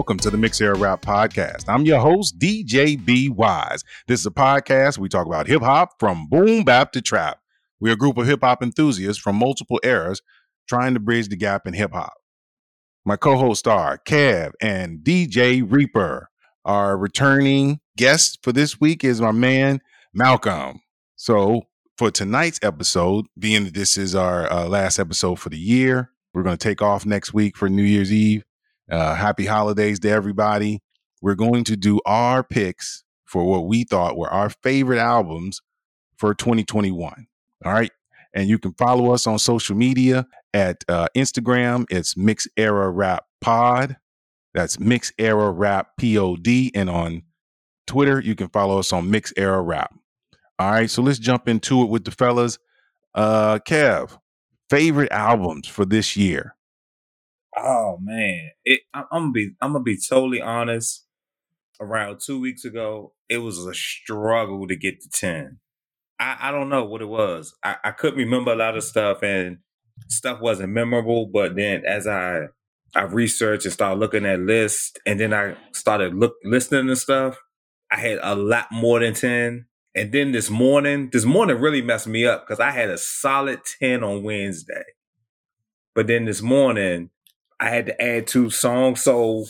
Welcome to the Mix Era Rap Podcast. I'm your host, DJ B Wise. This is a podcast we talk about hip hop from boom bap to trap. We're a group of hip hop enthusiasts from multiple eras trying to bridge the gap in hip hop. My co hosts are Kev and DJ Reaper. Our returning guest for this week is my man, Malcolm. So, for tonight's episode, being that this is our uh, last episode for the year, we're going to take off next week for New Year's Eve. Uh, happy holidays to everybody. We're going to do our picks for what we thought were our favorite albums for 2021. All right. And you can follow us on social media at uh, Instagram. It's Mix Era Rap Pod. That's Mix Era Rap Pod. And on Twitter, you can follow us on Mix Era Rap. All right. So let's jump into it with the fellas. Uh, Kev, favorite albums for this year? Oh man, it, I'm gonna be I'm gonna be totally honest. Around two weeks ago, it was a struggle to get to ten. I, I don't know what it was. I, I couldn't remember a lot of stuff, and stuff wasn't memorable. But then, as I I researched and started looking at lists, and then I started look listening to stuff, I had a lot more than ten. And then this morning, this morning really messed me up because I had a solid ten on Wednesday. But then this morning, I had to add two songs. So,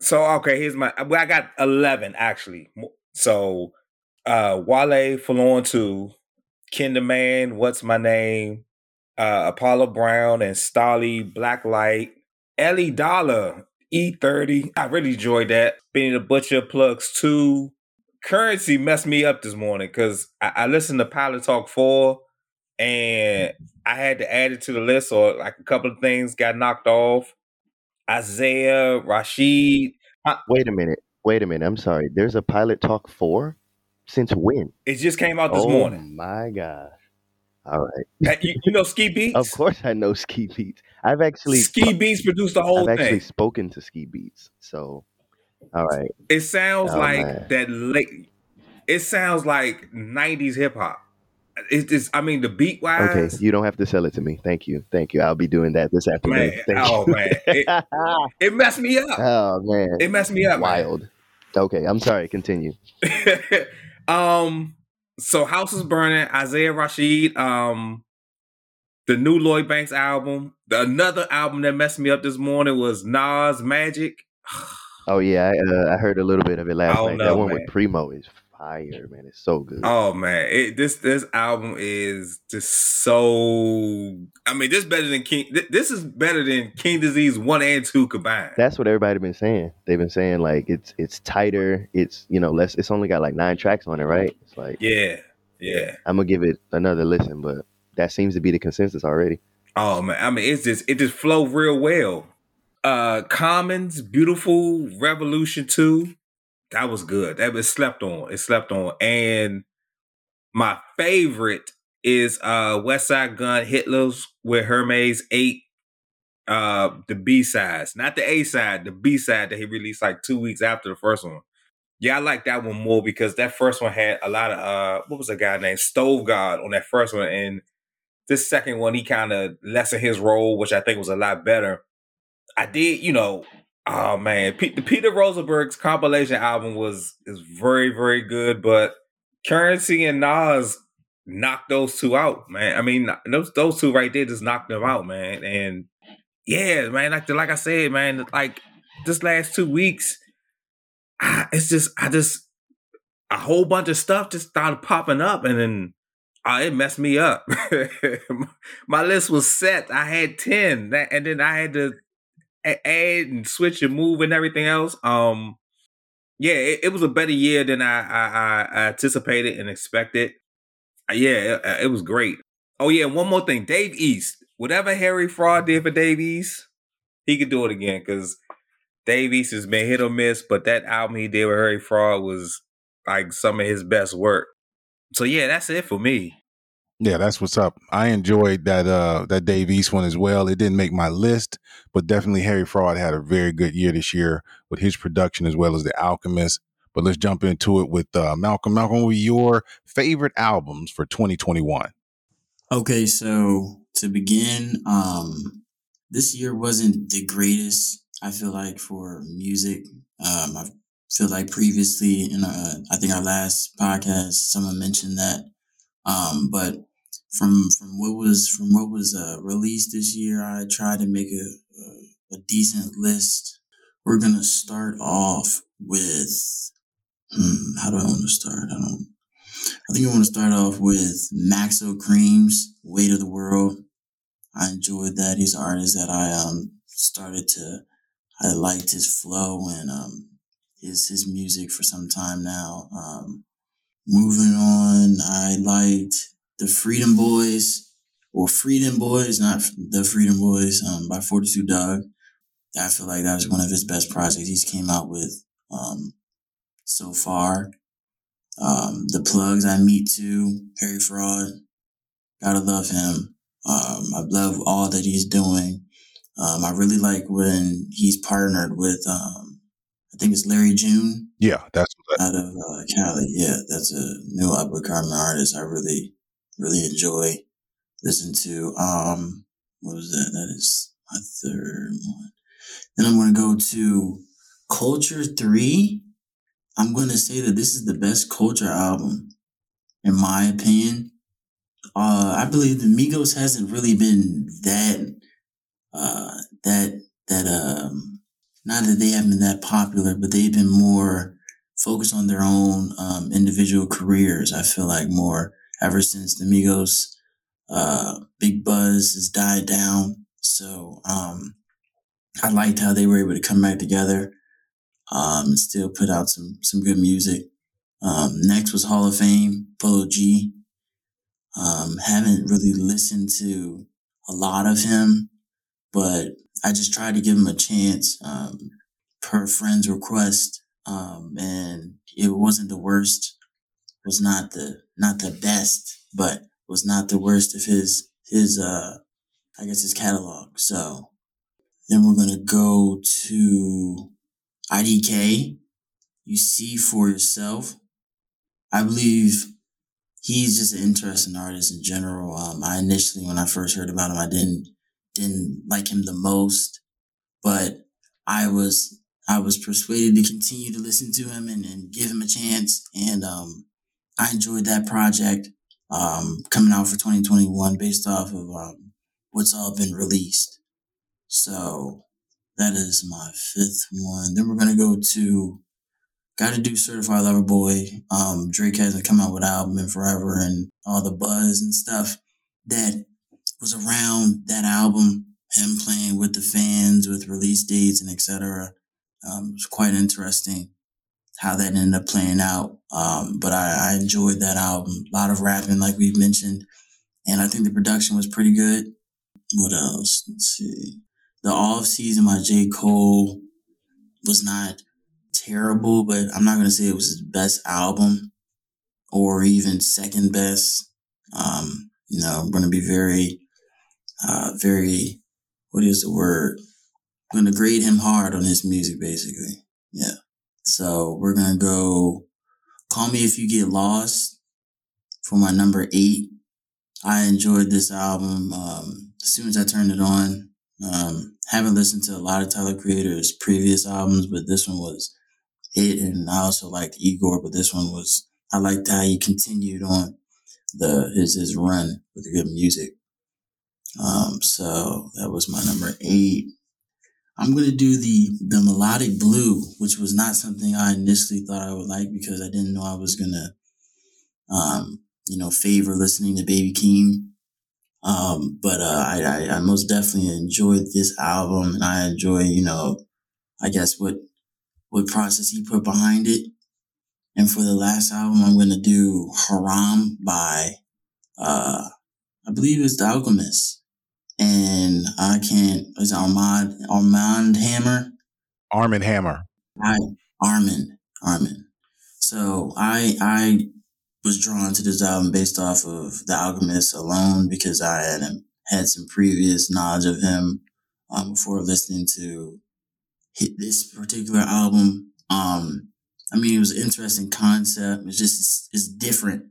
so okay, here's my. Well, I got eleven actually. So, uh, Wale Forlorn Two, Kinder Man, What's My Name, uh, Apollo Brown and Stalley, Blacklight, Ellie Dollar, E30. I really enjoyed that. Benny the Butcher plugs two. Currency messed me up this morning because I, I listened to Pilot Talk 4 and I had to add it to the list or like a couple of things got knocked off. Isaiah, Rashad. Wait a minute. Wait a minute. I'm sorry. There's a Pilot Talk 4? Since when? It just came out this oh, morning. my gosh. All right. Uh, you, you, know Ski Beats? of course I know Ski Beats. I've actually Ski Beats produced the whole I've thing. actually spoken to Ski Beats. So all right. It sounds Oh, like that late it sounds like 90s hip hop. It's just I mean the beat wise Okay, you don't have to sell it to me. Thank you. Thank you. I'll be doing that this afternoon. Man, oh, you. man. It- it messed me up. oh man. It messed me up. man. Wild. Okay, I'm sorry. Continue. um so House is Burning, Isaiah Rashad, um the new Lloyd Banks album. The another album that messed me up this morning was Nas Magic. Oh yeah, I, uh, I heard a little bit of it last night. no, that one man. with Primo is fire, man. It's so good. Oh man, it, this this album is just so. I mean, this better than King. th- This is better than King Disease one and two combined. That's what everybody been saying. They've been saying like it's it's tighter. It's you know less. It's only got like nine tracks on it, right? It's like yeah, yeah. I'm gonna give it another listen, but that seems to be the consensus already. Oh man, I mean, it's just it just flow real well. Uh Commons, Beautiful Revolution two, that was good. That was slept on. It slept on, and my favorite is uh West Side Gun Hitler Wears Hermes eight. Uh, the B sides, not the A side, the B side that he released like two weeks after the first one. Yeah, I like that one more because that first one had a lot of uh, what was the guy named Stove God on that first one, and this second one he kind of lessened his role, which I think was a lot better. I did, you know, oh man, P- Peter Rosenberg's compilation album was is very very good, but Currency and Nas knocked those two out, man. I mean, those those two right there just knocked them out, man. And yeah, man, like like I said, man, like this last two weeks, I, it's just I just a whole bunch of stuff just started popping up, and then uh, it messed me up. My list was set. I had ten, and then I had to add and switch and move and everything else. Um, yeah, it, it was a better year than I, I, I anticipated and expected. Uh, Yeah, it, it was great. Oh yeah, one more thing, Dave East. Whatever Harry Fraud did for Dave East, he could do it again because Dave East has been hit or miss, but that album he did with Harry Fraud was like some of his best work. So yeah, that's it for me. Yeah, that's what's up. I enjoyed that uh that Dave East one as well. It didn't make my list, but definitely Harry Fraud had a very good year this year with his production as well as The Alchemist. But let's jump into it with uh, Malcolm. Malcolm, what were your favorite albums for 2021? Okay, so to begin, um, this year wasn't the greatest I feel like for music, um, I feel like previously in uh, I think our last podcast, someone mentioned that. Um, but from from what was from what was uh, released this year, I tried to make a, a, a decent list. We're gonna start off with hmm, how do I want to start? I don't. I think I want to start off with Maxo Kream's "Weight of the World." I enjoyed that. He's an artist that I um started to I liked his flow and um, his his music for some time now. Um, moving on, I liked the Freedom Boys or Freedom Boys, not the Freedom Boys, um, by Forty Two Dugg. I feel like that was one of his best projects he's came out with um, so far. Um, the plugs I meet too, Harry Fraud, gotta love him. Um, I love all that he's doing. Um, I really like when he's partnered with, um, I think it's Larry June. Yeah, that's that. out of uh, Cali. Yeah, that's a new up and coming artist. I really, really enjoy listening to. Um, what was that? That is my third one. Then I'm going to go to Culture Three. I'm going to say that this is the best Culture album, in my opinion. Uh, I believe the Migos hasn't really been that uh, that that um, not that they haven't been that popular, but they've been more focused on their own um, individual careers. I feel like more ever since the Migos uh, Big Buzz has died down. So um, I liked how they were able to come back together um, and still put out some some good music. Um, next was Hall of Fame, Polo G. Um, haven't really listened to a lot of him but I just tried to give him a chance um, per friend's request, um, and it wasn't the worst. Was not the not the best, but was not the worst of his his uh I guess his catalog. So then we're gonna go to IDK. You see for yourself. I believe he's just an interesting artist in general. Um, I initially, when I first heard about him, I didn't didn't like him the most, but I was I was persuaded to continue to listen to him and, and give him a chance. And um, I enjoyed that project um, coming out for 2021 based off of um, what's all been released. So that is my fifth one. Then we're gonna go to got to do Certified Lover Boy. Um, Drake hasn't come out with an album in forever, and all the buzz and stuff that was around that album, him playing with the fans, with release dates and etc. Um, it was quite interesting how that ended up playing out. Um, but I, I, enjoyed that album. A lot of rapping, like we've mentioned, and I think the production was pretty good. What else? Let's see. The off season by J. Cole was not terrible, but I'm not gonna say it was his best album or even second best. Um, you know, I'm gonna be very uh, very, what is the word? I'm to grade him hard on his music, basically. Yeah. So we're to go Call Me If You Get Lost for my number eight. I enjoyed this album. Um, as soon as I turned it on, um, haven't listened to a lot of Tyler Creator's previous albums, but this one was it. And I also liked Igor, but this one was, I liked how he continued on the, his, his run with good music. Um, so that was my number eight. I'm gonna do the the melodic blue, which was not something I initially thought I would like because I didn't know I was gonna, um, you know, favor listening to Baby Keem. Um, but uh, I, I, I most definitely enjoyed this album, and I enjoy, you know, I guess what what process he put behind it. And for the last album, I'm gonna do Haram by, uh, I believe it's The Alchemist and I can't. Is Armand Armand Hammer? Armand Hammer. I Armand Armand. So I I was drawn to this album based off of The Alchemist alone because I had had some previous knowledge of him um, before listening to hit this particular album. Um, I mean, it was an interesting concept. It's just it's, it's different.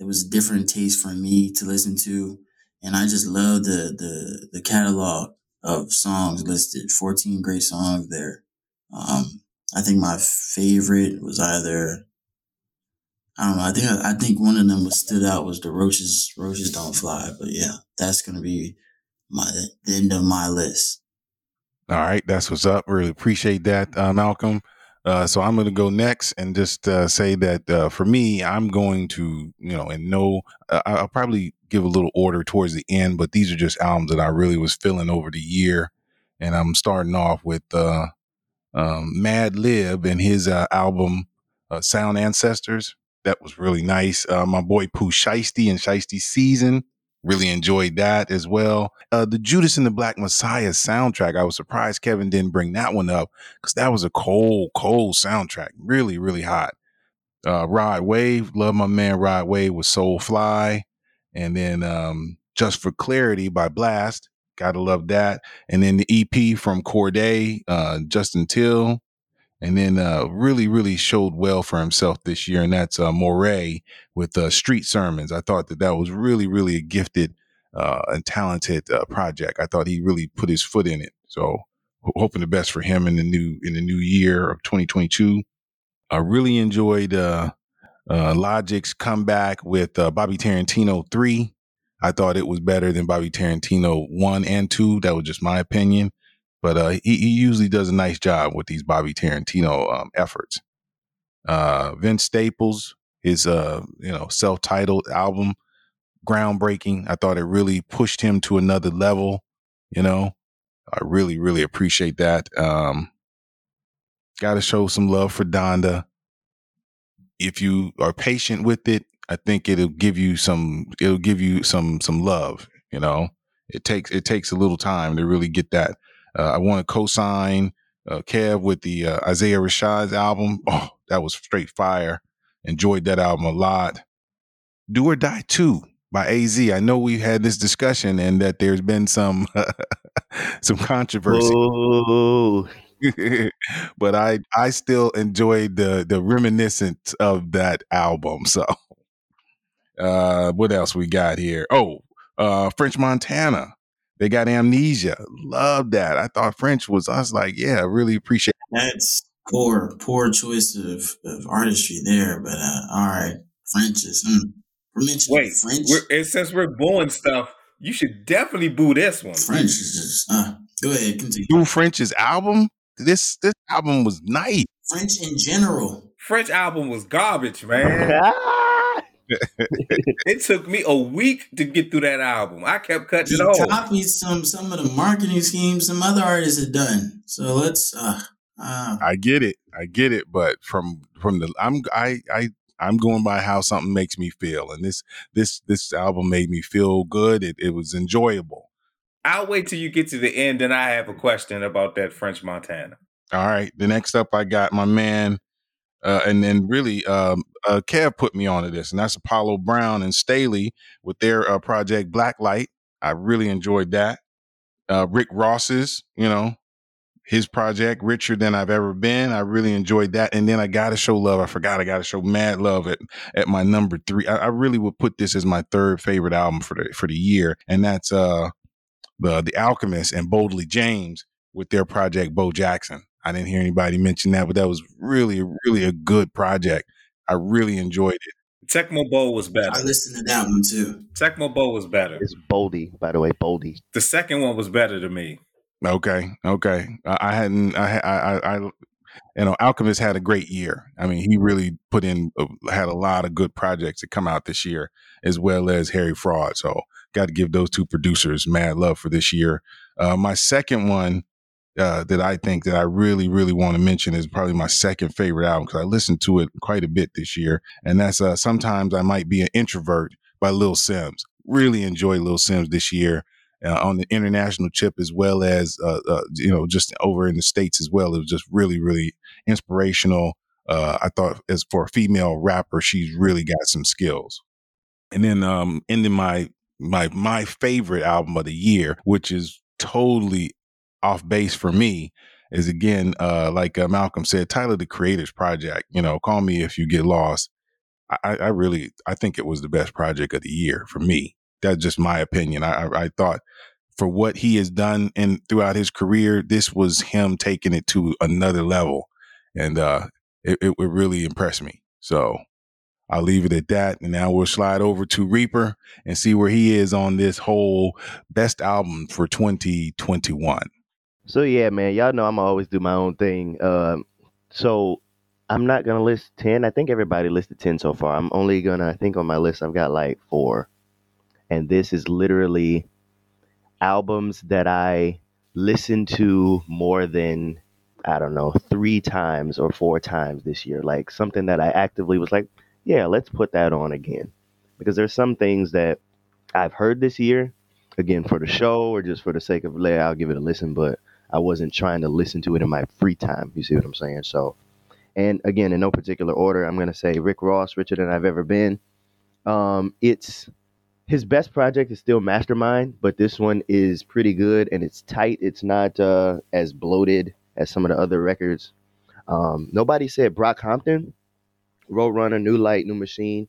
It was a different taste for me to listen to and I just love the the the catalog of songs listed. 14 great songs there. Um, I think my favorite was either I don't know. I think I, think one of them was stood out was the roaches. Roaches don't fly, but yeah, that's gonna be my the end of my list. All right, that's what's up. Really appreciate that, uh, Malcolm. Uh, so I'm going to go next and just uh, say that uh, for me, I'm going to, you know, and no, uh, I'll probably give a little order towards the end, but these are just albums that I really was feeling over the year. And I'm starting off with uh, um, Madlib and his album Sound Ancestors. That was really nice. my boy Pooh Shiesty and Shiesty Season Really enjoyed that as well. Uh, the Judas and the Black Messiah soundtrack. I was surprised Kevin didn't bring that one up because that was a cold, cold soundtrack. Really, really hot. Uh, Rod Wave, love my man Rod Wave with Soul Fly. And then um, Just for Clarity by Blast. Gotta love that. And then the EP from Cordae, uh, Justin Till, and then uh, really, really showed well for himself this year, and that's uh, Morray with uh, Street Sermons. I thought that that was really, really a gifted uh, and talented uh, project. I thought he really put his foot in it. So, hoping the best for him in the new in the new year of 2022. I really enjoyed uh, Logic's comeback with Bobby Tarantino three. I thought it was better than Bobby Tarantino one and two. That was just my opinion but uh, he, he usually does a nice job with these Bobby Tarantino um, efforts. Uh, Vince Staples, his uh, you know self-titled album, groundbreaking. I thought it really pushed him to another level. You know, I really really appreciate that. Um, Got to show some love for Donda. If you are patient with it, I think it'll give you some. It'll give you some some love. You know, it takes it takes a little time to really get that uh, I want to co-sign uh, Kev with the uh, Isaiah Rashad's album. Oh, that was straight fire. Enjoyed that album a lot. Do or Die 2 by AZ. I know we've had this discussion and that there's been some some controversy. but I I still enjoyed the the reminiscence of that album. So uh what else we got here? Oh, uh French Montana. They got amnesia. Love that. I thought French was. I was like, yeah, I really appreciate. That's poor, poor choice of, of artistry there. But uh, all right, French is. Mm, Wait, French. We're, and since we're booing stuff, you should definitely boo this one. French is just. Uh, go ahead, continue. Boo French's album. This this album was nice. French in general. French album was garbage, man. it took me a week to get through that album. I kept cutting he it off. copied some some of the marketing schemes some other artists had done. So let's. Uh, uh. I get it, I get it, but from from the I'm I I I'm going by how something makes me feel, and this this this album made me feel good. It it was enjoyable. I'll wait till you get to the end, and I have a question about that French Montana. All right. The next up, I got my man uh, and then really, um, uh, Kev put me onto this, and that's Apollo Brown and Stalley with their uh, project Blacklight. I really enjoyed that. Uh, Rick Ross's, you know, his project Richer Than I've Ever Been. I really enjoyed that. And then I got to show love. I forgot I got to show mad love at, at my number three. I, I, really would put this as my third favorite album for the, for the year. And that's, uh, the, the Alchemist and Boldy James with their project Bo Jackson. I didn't hear anybody mention that, but that was really, really a good project. I really enjoyed it. Tecmo Bowl was better. I listened to that one too. Tecmo Bowl was better. It's Boldy, by the way, Boldy. The second one was better to me. Okay, okay. I, hadn't. I, I, I, you know, Alchemist had a great year. I mean, he really put in, uh, had a lot of good projects that come out this year, as well as Harry Fraud. So, got to give those two producers mad love for this year. Uh, my second one uh, that I think that I really, really want to mention is probably my second favorite album because I listened to it quite a bit this year, and that's uh, "Sometimes I Might Be an Introvert" by Lil Simz. Really enjoyed Lil Simz this year uh, on the international chip as well as uh, uh, you know just over in the states as well. It was just really, really inspirational. Uh, I thought as for a female rapper, she's really got some skills. And then um, ending my my my favorite album of the year, which is totally off base for me is again, uh, like uh, Malcolm said, Tyler the Creator's project. You know, call me if you get lost. I, I really, I think it was the best project of the year for me. That's just my opinion. I, I, I thought for what he has done and throughout his career, this was him taking it to another level, and uh, it, it, it really impressed me. So I'll leave it at that. And now we'll slide over to Reaper and see where he is on this whole best album for 2021. So yeah, man, y'all know I'm always do my own thing. Um, so I'm not gonna list ten. I think everybody listed ten so far. I'm only gonna. I think on my list I've got like four, and this is literally albums that I listened to more than I don't know three times or four times this year. Like something that I actively was like, yeah, let's put that on again, because there's some things that I've heard this year, again for the show or just for the sake of lay. I'll give it a listen, but I wasn't trying to listen to it in my free time. You see what I'm saying? So, and again, in no particular order, I'm gonna say Rick Ross, richer than I've ever been. Um, it's his best project is still Mastermind, but this one is pretty good and it's tight. It's not uh, as bloated as some of the other records. Um, nobody said Brockhampton, Roadrunner, New Light, New Machine.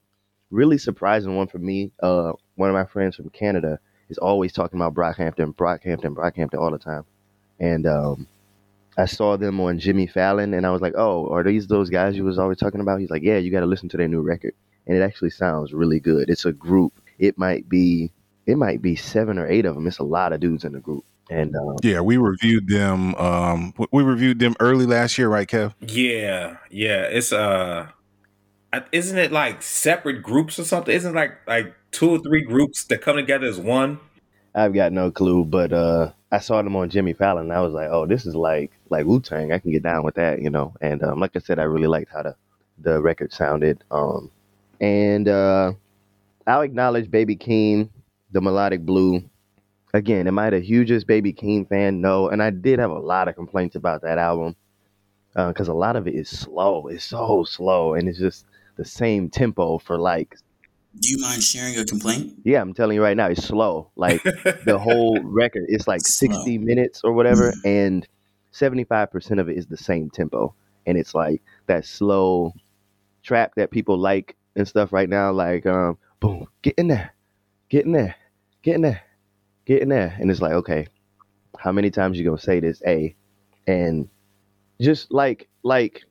Really surprising one for me. Uh, one of my friends from Canada is always talking about Brockhampton, Brockhampton, Brockhampton all the time and um, I saw them on Jimmy Fallon, and I was like, "Oh, are these those guys you was always talking about?" He's like, "Yeah, you got to listen to their new record, and it actually sounds really good. It's a group. It might be, it might be seven or eight of them. It's a lot of dudes in the group." And um, yeah, we reviewed them. Um, we reviewed them early last year, right, Kev? Yeah, yeah. It's uh, isn't it like separate groups or something? Isn't it like like two or three groups that come together as one? I've got no clue, but uh, I saw them on Jimmy Fallon. And I was like, oh, this is like like Wu Tang. I can get down with that, you know. And um, like I said, I really liked how the the record sounded. Um, and uh, I'll acknowledge Baby Keem, the melodic blue. Again, am I the hugest Baby Keem fan? No. And I did have a lot of complaints about that album because uh, a lot of it is slow. It's so slow, and it's just the same tempo for like do you mind sharing a complaint? Yeah, I'm telling you right now, it's slow. Like the whole record, it's like slow. 60 minutes or whatever, mm-hmm. and 75% of it is the same tempo. And it's like that slow trap that people like and stuff right now, like um, boom, get in there, get in there, get in there, get in there. And it's like, okay, how many times you gonna say this? A and just like like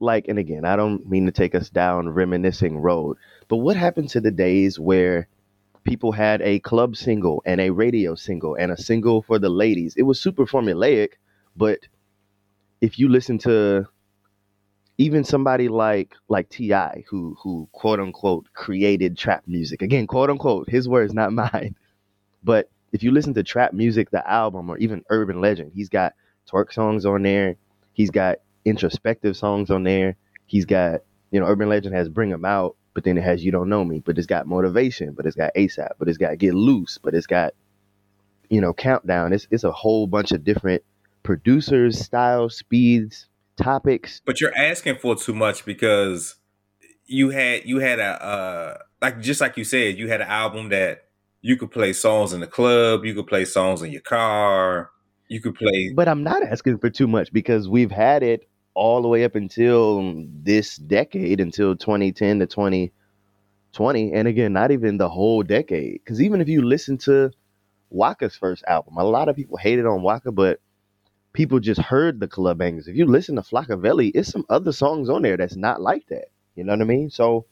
like and again, I don't mean to take us down reminiscing road, but what happened to the days where people had a club single and a radio single and a single for the ladies? It was super formulaic, but if you listen to even somebody like like T.I., who who quote unquote created trap music again, quote unquote, his words, not mine. But if you listen to trap music, the album, or even Urban Legend, he's got twerk songs on there. He's got introspective songs on there. He's got you know Urban Legend has Bring 'Em Out, but then it has You Don't Know Me, but it's got motivation, but it's got ASAP, but it's got Get Loose, but it's got, you know, Countdown. It's it's a whole bunch of different producers, styles, speeds, topics. But you're asking for too much because you had you had a uh like just like you said, you had an album that you could play songs in the club, you could play songs in your car, you could play But I'm not asking for too much because we've had it all the way up until this decade, until 2010 to 2020. And again, not even the whole decade. Because even if you listen to Waka's first album, a lot of people hated on Waka, but people just heard the club bangers. If you listen to Flockavelli, it's some other songs on there that's not like that. You know what I mean? So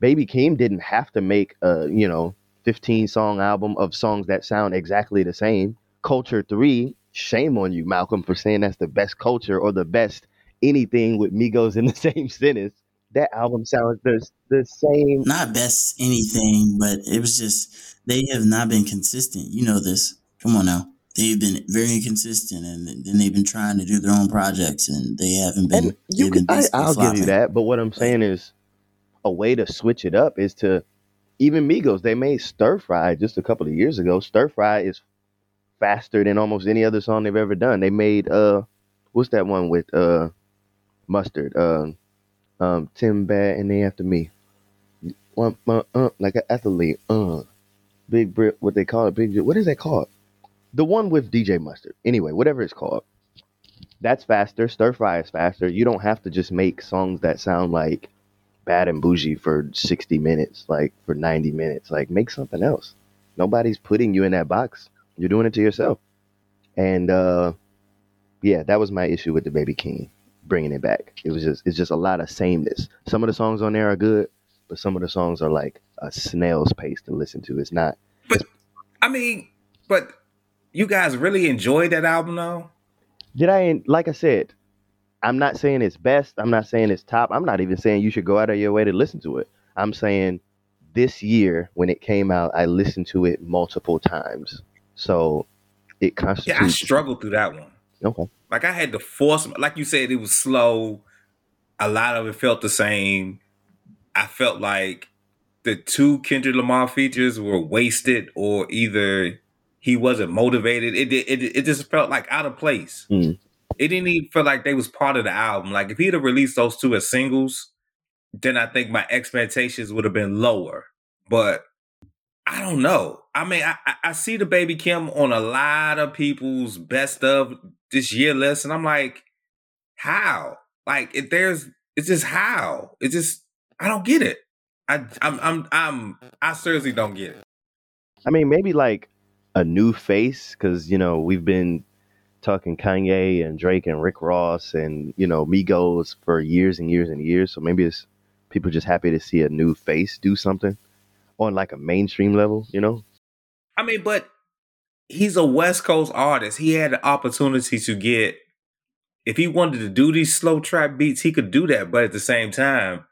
Baby Keem didn't have to make a, you know, 15 song album of songs that sound exactly the same. Culture 3, shame on you, Malcolm, for saying that's the best culture or the best anything with Migos in the same sentence. That album sounds the, the same. Not best anything, but it was just they have not been consistent. You know this. Come on now. They've been very inconsistent, and then they've been trying to do their own projects, and they haven't been. And you can, I, will give you that, but what I'm saying is, a way to switch it up is to even Migos. They made Stir Fry just a couple of years ago. Stir Fry is faster than almost any other song they've ever done. They made uh, what's that one with uh mustard. Um, um, Tim Bad and they after me. Uh, uh, like an athlete. Uh, big Brit. What they call it? Big. What is that called? The one with DJ Mustard. Anyway, whatever it's called. That's faster. Stir fry is faster. You don't have to just make songs that sound like bad and bougie for 60 minutes, like for 90 minutes. Like make something else. Nobody's putting you in that box You're doing it to yourself. And uh, yeah, that was my issue with the Baby Keem bringing it back. It was just it's just a lot of sameness. Some of the songs on there are good, but some of the songs are like a snail's pace to listen to. It's not. But I mean, but you guys really enjoyed that album though? Did I? Like I said, I'm not saying it's best. I'm not saying it's top. I'm not even saying you should go out of your way to listen to it. I'm saying this year when it came out, I listened to it multiple times. So it constitutes. Yeah, I struggled through that one. Okay. Like I had to force, like you said, it was slow. A lot of it felt the same. I felt like the two Kendrick Lamar features were wasted, or either he wasn't motivated. It it it, just felt like out of place. Mm. It didn't even feel like they was part of the album. Like if he'd have released those two as singles, then I think my expectations would have been lower. But I don't know. I mean, I, I see the baby Keem on a lot of people's best of this year list, and I'm like, how? Like, if there's, it's just how? It's just, I don't get it. I, I'm, I'm, I'm, I seriously don't get it. I mean, maybe like a new face, because you know we've been talking Kanye and Drake and Rick Ross and you know Migos for years and years and years. So maybe it's people just happy to see a new face do something on like a mainstream level, you know? I mean, but he's a West Coast artist. He had the opportunity to get if he wanted to do these slow trap beats, he could do that. But at the same time,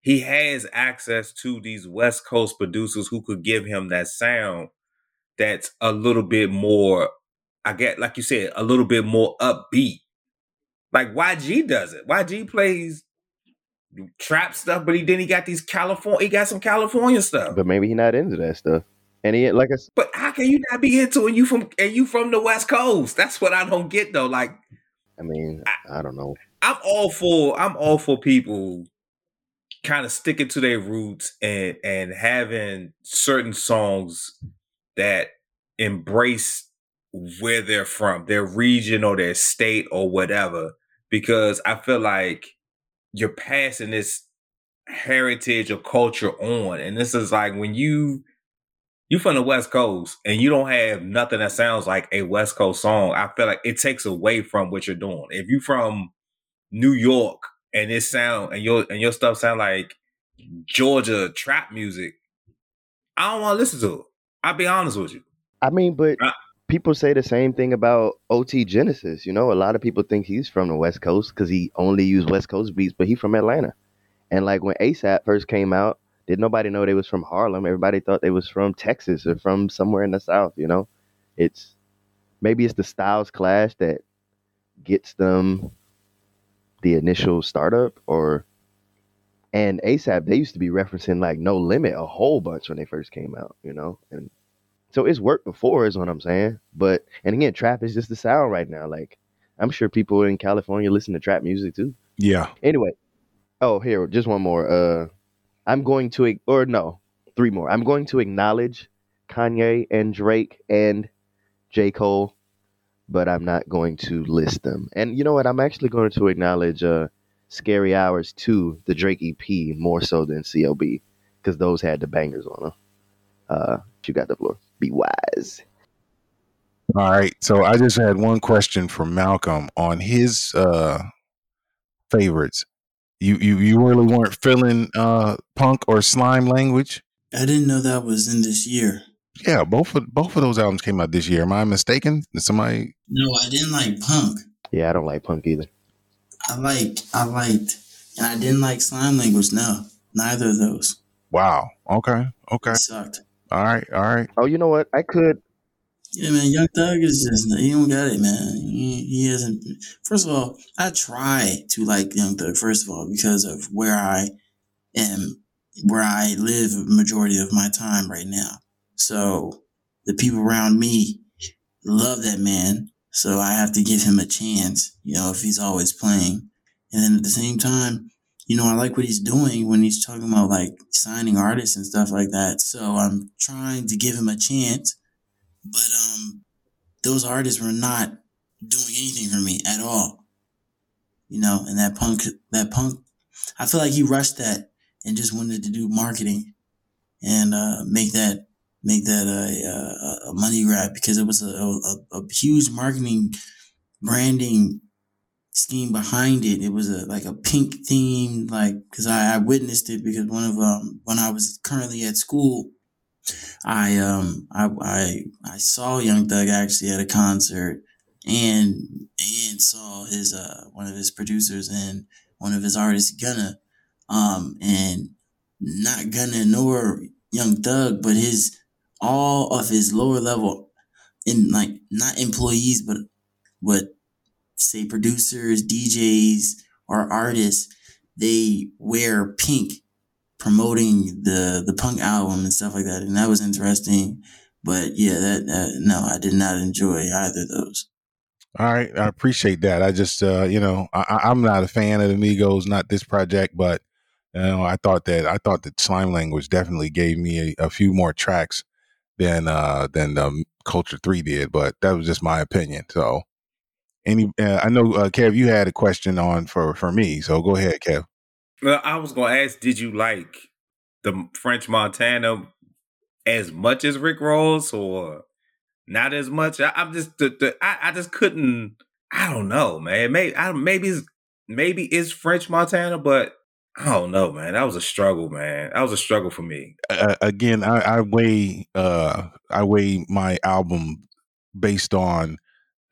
he has access to these West Coast producers who could give him that sound that's a little bit more, I get, like you said, a little bit more upbeat. Like YG does it. YG plays trap stuff, but he then he got these California, he got some California stuff. But maybe he not into that stuff. And he like I said, but how can you not be into it? You from and you from the West Coast? That's what I don't get though. Like, I mean, I, I don't know. I'm all for I'm all for people kind of sticking to their roots and and having certain songs that embrace where they're from, their region or their state or whatever. Because I feel like you're passing this heritage or culture on. And this is like when you you from the West Coast and you don't have nothing that sounds like a West Coast song, I feel like it takes away from what you're doing. If you from New York and it sound and your and your stuff sound like Georgia trap music, I don't want to listen to it. I'll be honest with you. I mean, but I, people say the same thing about OT Genasis. You know, a lot of people think he's from the West Coast because he only used West Coast beats, but he's from Atlanta. And like when ASAP first came out, did nobody know they was from Harlem? Everybody thought they was from Texas or from somewhere in the South. You know, it's maybe it's the styles clash that gets them the initial startup or and ASAP they used to be referencing like No Limit a whole bunch when they first came out, you know, and so it's worked before, is what I'm saying. But and again, trap is just the sound right now. Like I'm sure people in California listen to trap music too. Yeah. Anyway, oh here, just one more. Uh, I'm going to or no, three more. I'm going to acknowledge Kanye and Drake and J Cole, but I'm not going to list them. And you know what? I'm actually going to acknowledge uh, Scary Hours 2, the Drake EP, more so than CLB, because those had the bangers on them. Uh, you got the floor. B Wise. All right. So I just had one question from Malcolm on his uh favorites. You you you really weren't feeling uh punk or slime language? I didn't know that was in this year. Yeah, both of both of those albums came out this year. Am I mistaken? Did somebody No, I didn't like punk. Yeah, I don't like punk either. I like I liked and I didn't like slime language, no. Neither of those. Wow. Okay. Okay. It sucked. All right, all right. Oh, you know what? I could. Yeah, man. Young Thug is just he don't got it, man. He, he isn't. First of all, I try to like Young Thug. First of all, because of where I am, where I live, majority of my time right now. So the people around me love that man. So I have to give him a chance. You know, if he's always playing, and then at the same time, you know, I like what he's doing when he's talking about like signing artists and stuff like that. So I'm trying to give him a chance, but um, those artists were not doing anything for me at all. You know, and that punk, that punk, I feel like he rushed that and just wanted to do marketing and uh, make that make that a, a, a money grab because it was a, a, a huge marketing branding scheme behind it. It was a like a pink theme, like because I, I witnessed it because one of um when I was currently at school, I um I I I saw Young Thug actually at a concert and and saw his uh one of his producers and one of his artists Gunna um and not Gunna ignore Young Thug but his all of his lower level in like not employees but but say producers DJs or artists they wear pink promoting the the punk album and stuff like that and that was interesting but yeah that, that no I did not enjoy either of those all right, I appreciate that. I just, uh, you know, I, I'm not a fan of the Migos, not this project, but you know, I thought that I thought that Slime Language definitely gave me a, a few more tracks than uh than um, Culture Three did, but that was just my opinion. So, any, uh, I know, uh, Kev, you had a question on for for me, so go ahead, Kev. I was to ask, did you like the French Montana as much as Rick Ross, or not as much. I, am just the, the I, I, just couldn't. I don't know, man. Maybe I, maybe it's, maybe it's French Montana, but I don't know, man. That was a struggle, man. That was a struggle for me. Uh, again, I, I weigh uh I weigh my album based on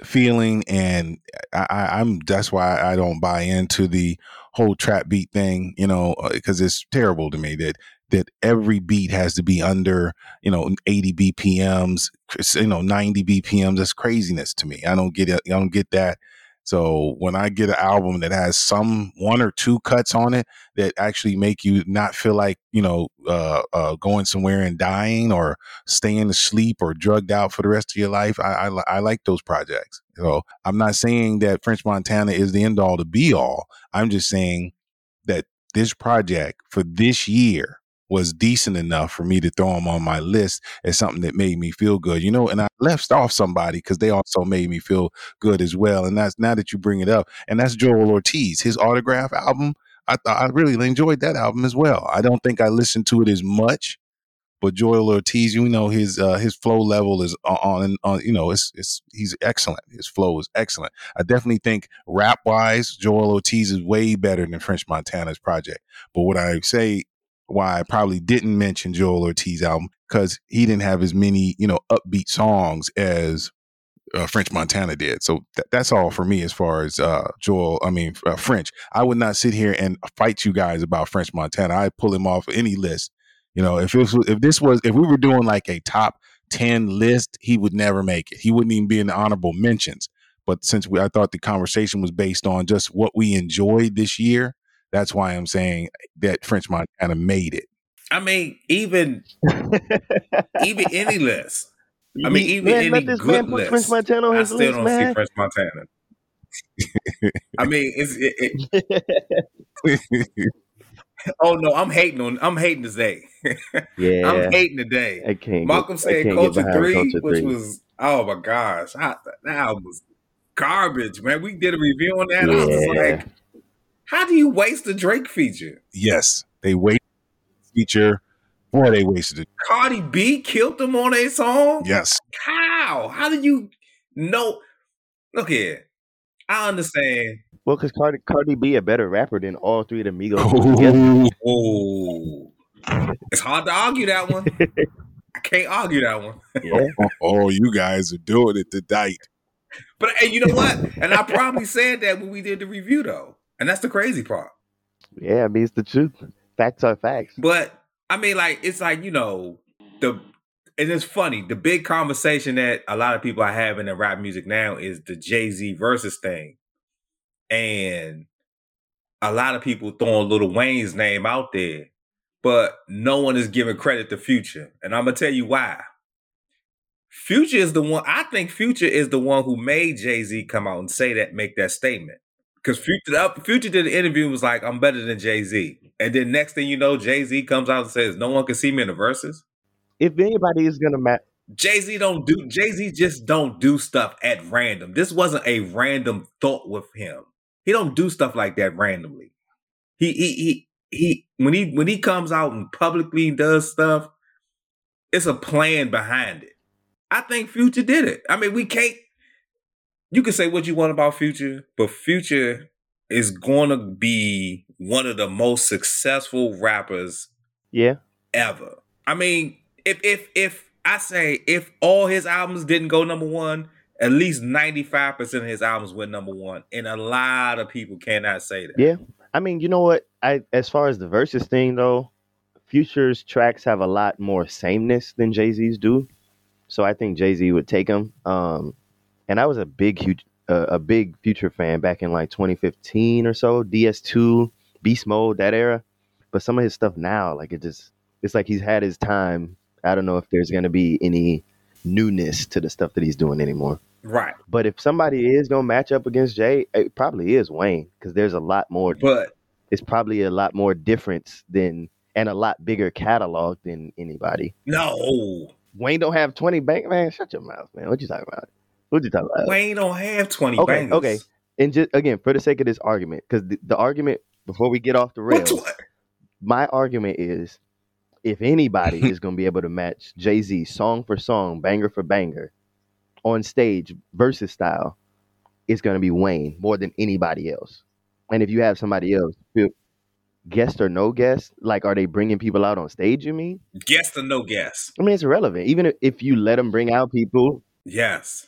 feeling and I, am that's why I don't buy into the whole trap beat thing, you know, because uh, it's terrible to me that that every beat has to be under, you know, 80 BPMs, you know, 90 BPMs. That's craziness to me. I don't get it. I don't get that. So when I get an album that has some one or two cuts on it that actually make you not feel like you know uh, uh, going somewhere and dying or staying asleep or drugged out for the rest of your life, I, I, I like those projects. So I'm not saying that French Montana is the end all to be all. I'm just saying that this project for this year was decent enough for me to throw them on my list as something that made me feel good, you know. And I left off somebody because they also made me feel good as well. And that's now that you bring it up, and that's Joell Ortiz, his autograph album. I I really enjoyed that album as well. I don't think I listened to it as much but Joell Ortiz, you know, his uh, his flow level is on, on, you know, it's it's he's excellent. His flow is excellent. I definitely think rap wise, Joell Ortiz is way better than French Montana's project. But what I say why I probably didn't mention Joell Ortiz album because he didn't have as many, you know, upbeat songs as uh, French Montana did. So th- that's all for me as far as uh, Joell. I mean uh, French. I would not sit here and fight you guys about French Montana. I pull him off any list you know, if was, if this was if we were doing like a top ten list, he would never make it. He wouldn't even be in the honorable mentions. But since we, I thought the conversation was based on just what we enjoyed this year, that's why I'm saying that French Montana made it. I mean, even even any list. I mean, even man, any good list. French Montana on I still list, don't man. see French Montana. I mean, it's it, it oh no, I'm hating on. I'm hating today. yeah, I'm hating today. I can't. Malcolm get, said Culture Three, Culture which 3. was oh my gosh, I, that album was garbage, man. We did a review on that. Yeah. I was like, how do you waste a Drake feature? Yes, they waste feature. Boy, they wasted it. Cardi B killed them on a song. Yes. How? How did you know? Look here. I understand well, because Cardi, Cardi B a better rapper than all three of the Migos. Oh, it's hard to argue that one. I can't argue that one. yeah. Oh, you guys are doing it tonight. But and you know what? And I probably said that when we did the review, though, and that's the crazy part. Yeah, I mean it's the truth. Facts are facts. But I mean, like it's like you know the and it's funny. The big conversation that a lot of people are having in rap music now is the Jay Z versus thing and a lot of people throwing Lil Wayne's name out there, but no one is giving credit to Future, and I'm gonna tell you why. Future is the one. I think Future is the one who made Jay Z come out and say that, make that statement. Because Future, Future did an interview and was like, "I'm better than Jay Z," and then next thing you know, Jay Z comes out and says, "No one can see me in the verses." If anybody is gonna match, Jay Z don't do. Jay Z just don't do stuff at random. This wasn't a random thought with him. He don't do stuff like that randomly. He he he he when he when he comes out and publicly does stuff, it's a plan behind it. I think Future did it. I mean, we can't. You can say what you want about Future, but Future is going to be one of the most successful rappers Yeah. ever. I mean, if if if I say if all his albums didn't go number one, at least ninety five percent of his albums went number one, and a lot of people cannot say that. Yeah. I mean, you know what? I as far as the verses thing though, Future's tracks have a lot more sameness than Jay Z's do, so I think Jay Z would take them. Um, and I was a big huge uh, a big Future fan back in like 2015 or so, DS2, Beast Mode, that era. But some of his stuff now, like it just, it's like he's had his time. I don't know if there's gonna be any newness to the stuff that he's doing anymore. Right, But if somebody is gonna match up against Jay, it probably is Wayne because there's a lot more but it's probably a lot more difference than and a lot bigger catalog than anybody. no, Wayne don't have twenty bank man. Shut your mouth, man. What you talking about? What you talking about? Wayne don't have twenty Okay, bangers. okay. And just again, for the sake of this argument, because the, the argument before we get off the rails, tw- my argument is if anybody is going to be able to match Jay Z song for song, banger for banger, on stage versus style, it's going to be Wayne more than anybody else. And if you have somebody else, guest or no guest, like are they bringing people out on stage? You mean? guest or no guest? I mean, it's irrelevant. Even if you let them bring out people, Yes.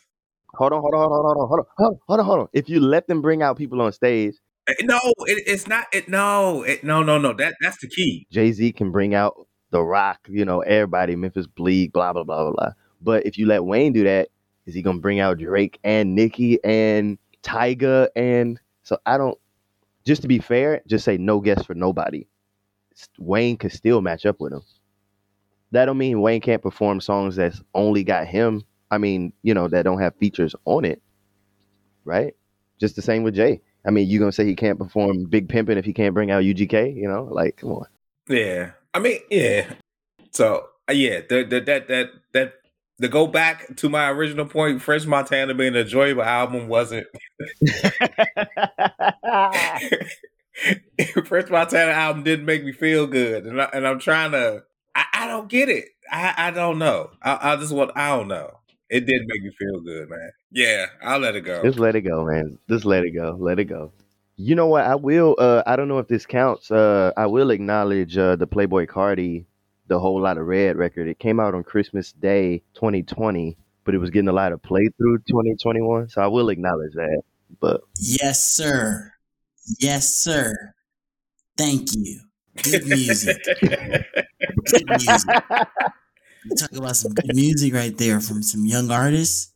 Hold on, hold on, hold on, hold on, hold on, hold on, hold on, hold on. If you let them bring out people on stage, Eh, No, it, it's not. It no, it, no, no, no. That that's the key. Jay Z can bring out The Rock, you know, everybody, Memphis Bleek, blah blah blah blah blah. But if you let Wayne do that, is he gonna bring out Drake and Nicki and Tyga and so I don't. Just to be fair, just say no guess for nobody. Wayne could still match up with him. That don't mean Wayne can't perform songs that's only got him. I mean, you know, that don't have features on it, right? Just the same with Jay. I mean, you gonna say he can't perform Big Pimpin' if he can't bring out UGK? You know, like come on. Yeah, I mean, yeah. So uh, yeah, the, the, that that that to go back to my original point, French Montana being an enjoyable album wasn't. French Montana album didn't make me feel good, and I, and I'm trying to. I, I don't get it. I I don't know. I, I just want. I don't know. It did make me feel good, man. Yeah, I'll let it go. Just let it go, man. Just let it go. Let it go. You know what? I will. Uh, I don't know if this counts. Uh, I will acknowledge uh, the Playboi Carti, the whole lot of red record. It came out on Christmas Day, 2020, but it was getting a lot of play through 2021. So I will acknowledge that. But Yes, sir. Yes, sir. Thank you. Good music. Good music. You talk about some good music right there from some young artists.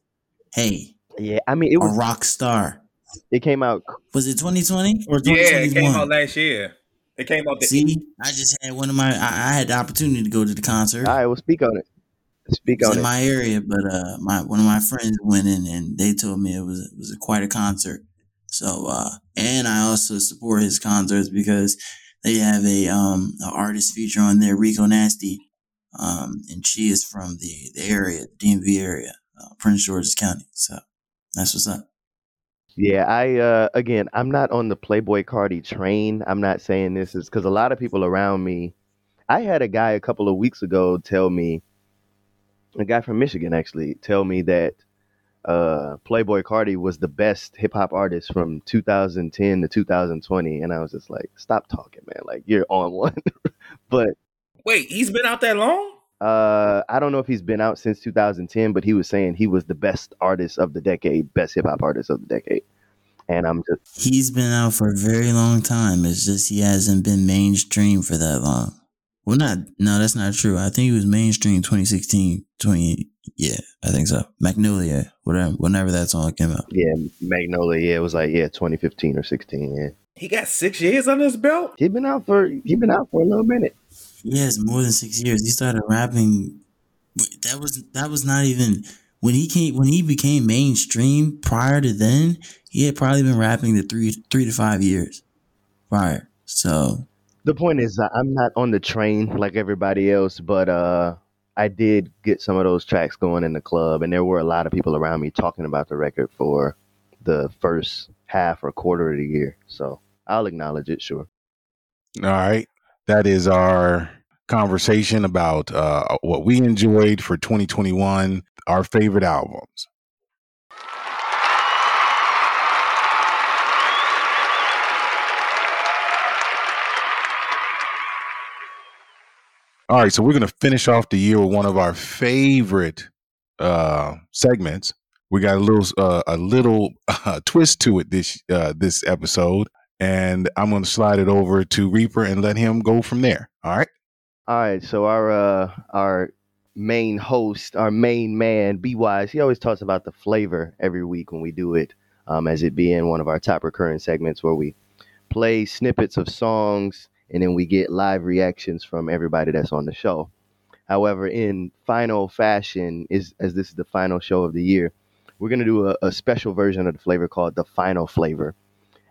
Hey, yeah, I mean, it a was. rock star. It came out. Was it 2020 or yeah, it came out last year. It came out. The, See, I just had one of my. I, I had the opportunity to go to the concert. All right, well, speak on it. Speak It's on in it. my area, but uh, my one of my friends went in and they told me it was it was a, quite a concert. So uh, and I also support his concerts because they have a um an artist feature on there, Rico Nasty, um, and she is from the the area, DMV area, uh, Prince George's County. So that's what's up. Yeah, I uh again, I'm not on the Playboi Carti train. I'm not saying this is because a lot of people around me. I had a guy a couple of weeks ago tell me, a guy from Michigan actually, tell me that uh Playboi Carti was the best hip hop artist from 2010 to 2020, and I was just like, stop talking, man. Like you're on one. but wait, he's been out that long? uh I don't know if he's been out since 2010, but he was saying he was the best artist of the decade, best hip hop artist of the decade. And I'm just He's been out for a very long time. It's just he hasn't been mainstream for that long. Well, not no, that's not true. I think he was mainstream 2016, 20. Yeah, I think so. Magnolia, whatever, whenever that song came out. Yeah, Magnolia. Yeah, it was like yeah, 2015 or 16. Yeah, He got six years on his belt. he been out for he been out for a little minute. He has more than six years. He started rapping. That was that was not even when he came when he became mainstream. Prior to then, he had probably been rapping the three three to five years prior. So The point is, I'm not on the train like everybody else, but uh, I did get some of those tracks going in the club, and there were a lot of people around me talking about the record for the first half or quarter of the year. So I'll acknowledge it, sure. All right. That is our conversation about uh, what we enjoyed for 2021, our favorite albums. All right, so we're going to finish off the year with one of our favorite uh, segments. We got a little uh, a little uh, twist to it this uh, this episode, and I'm going to slide it over to Reaper and let him go from there. All right. All right, so our uh, our main host, our main man, B Wise, he always talks about the flavor every week when we do it, um, as it being one of our top recurring segments where we play snippets of songs and then we get live reactions from everybody that's on the show. However, in final fashion, is as this is the final show of the year, we're gonna do a, a special version of the flavor called the final flavor.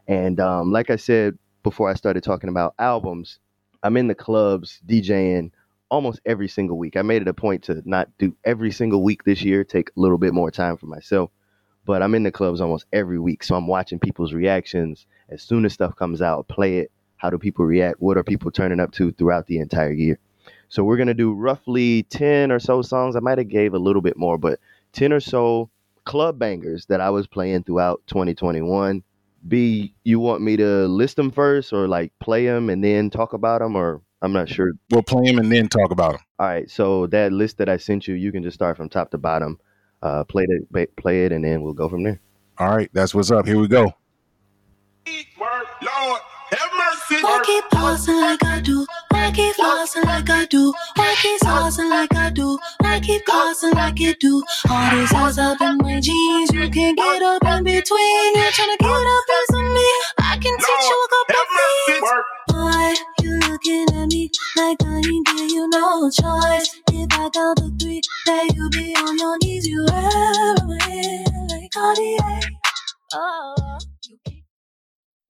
And um, like I said before, I started talking about albums. I'm in the clubs DJing almost every single week. I made it a point to not do every single week this year, take a little bit more time for myself. But I'm in the clubs almost every week, so I'm watching people's reactions. As soon as stuff comes out, play it, how do people react? What are people turning up to throughout the entire year? So we're gonna do roughly ten or so songs. I might have gave a little bit more, but ten or so club bangers that I was playing throughout 2021. B, you want me to list them first, or like play them and then talk about them, or I'm not sure. We'll play them and then talk about them. All right. So that list that I sent you, you can just start from top to bottom. Uh, play it, play it, and then we'll go from there. All right. That's what's up. Here we go. Lord. Why keep pausing like I do? Why keep flossing like I do? Why keep saucing like I do? Why keep causing like you do? All this ass up in my jeans, you can't get up in between. You're trying to get a piece of me. I can teach you a couple things. Why you looking at me like I ain't give you no choice? If I count to three, that you be on your knees, you ever like Cartier. Oh.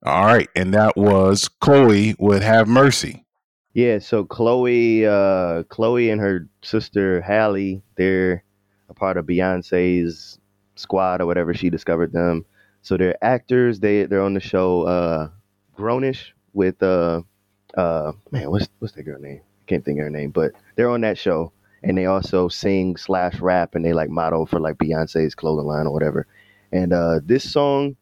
All right, and that was Chloe would have mercy. Yeah, so Chloe, uh, Chloe and her sister Halle, they're a part of Beyonce's squad or whatever. She discovered them, so they're actors. They they're on the show uh, Grown-ish with uh, uh, man, what's what's that girl name? I can't think of her name, but they're on that show, and they also sing slash rap, and they like model for like Beyonce's clothing line or whatever. And uh, this song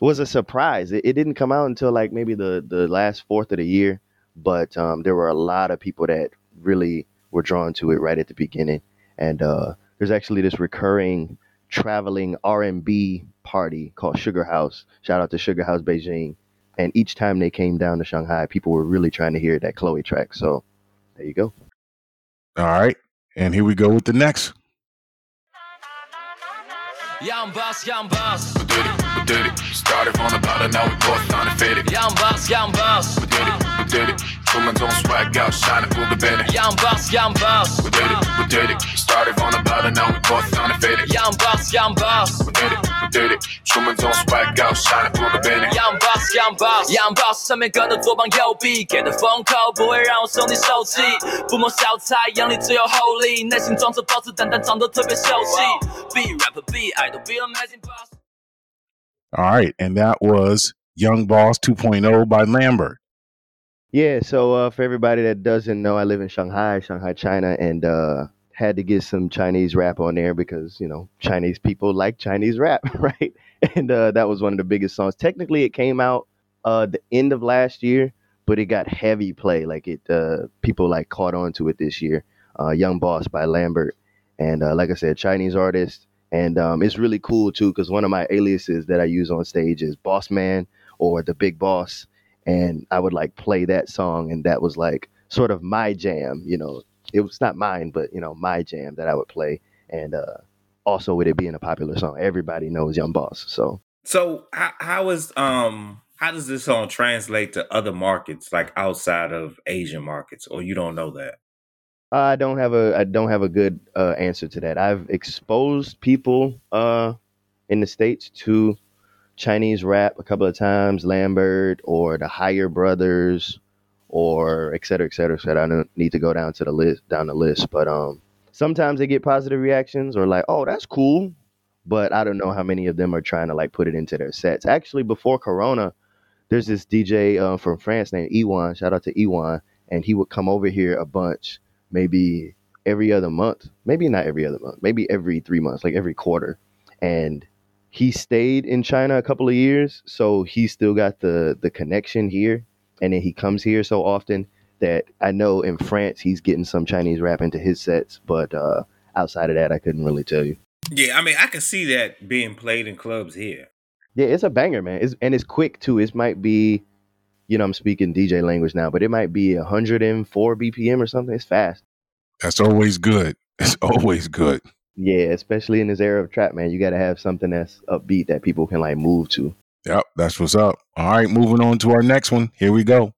was a surprise. It, it, didn't come out until like maybe the the last fourth of the year, but um, there were a lot of people that really were drawn to it right at the beginning. And uh, there's actually this recurring traveling R&B party called Sugar House. Shout out to Sugar House Beijing. And each time they came down to Shanghai, people were really trying to hear that Chloe track. So there you go. All right. And here we go with the next. Young boss, young boss. Did it. Started from the bottom, now we both on faded. Young boss, young boss. We did it, we did it. Truman's on swag out, shining through the banner. Young boss, young boss. We did it, we did it. Started from the bottom, now we both on faded. Young boss, young boss. We did it, we did it. Truman's on swag out, shining through the banner. Young boss, young boss, young boss。上面跟着左膀右臂，给的封口不会让我受你受气。不谋小菜，眼里只有厚利，内心装着包子胆，但，长得特别秀气。Be rapper, be idol, be amazing boss。All right, and that was Young Boss 2.0 by Lambert. Yeah, so uh, for everybody that doesn't know, I live in Shanghai, Shanghai, China, and uh, had to get some Chinese rap on there because you know Chinese people like Chinese rap, right? And uh, that was one of the biggest songs. Technically, it came out uh, the end of last year, but it got heavy play. Like it, uh, people like caught on to it this year. Uh, Young Boss by Lambert, and like I said, Chinese artist, and um, it's really cool too because one of my aliases that I use on stage is Boss Man or the Big Boss and I would like play that song, and that was like sort of my jam. You know, it was not mine, but you know, my jam that I would play, and uh, also with it being a popular song, everybody knows Young Boss. So, so how, how is um how does this song translate to other markets, like outside of Asian markets, or you don't know that? I don't have a I don't have a good uh, answer to that. I've exposed people uh, in the states to Chinese rap a couple of times, Lambert or the Higher Brothers, or et cetera, et cetera, et cetera. I don't need to go down to the list, down the list, but um, sometimes they get positive reactions or like, oh, that's cool, but I don't know how many of them are trying to like put it into their sets. Actually, before Corona, there's this DJ uh, from France named Ewan. Shout out to Ewan, and he would come over here a bunch, maybe every other month, maybe not every other month, maybe every three months, like every quarter. And he stayed in China a couple of years, so he still got the the connection here. And then he comes here so often that I know in France he's getting some Chinese rap into his sets, but uh, outside of that, I couldn't really tell you. Yeah, I mean, I can see that being played in clubs here. Yeah, it's a banger, man. It's, and it's quick too. It might be, you know, I'm speaking DJ language now, but it might be 104 BPM or something. It's fast. That's always good. It's always good. Yeah, especially in this era of trap, man. You got to have something that's upbeat that people can like move to. Yep, that's what's up. All right, moving on to our next one. Here we go.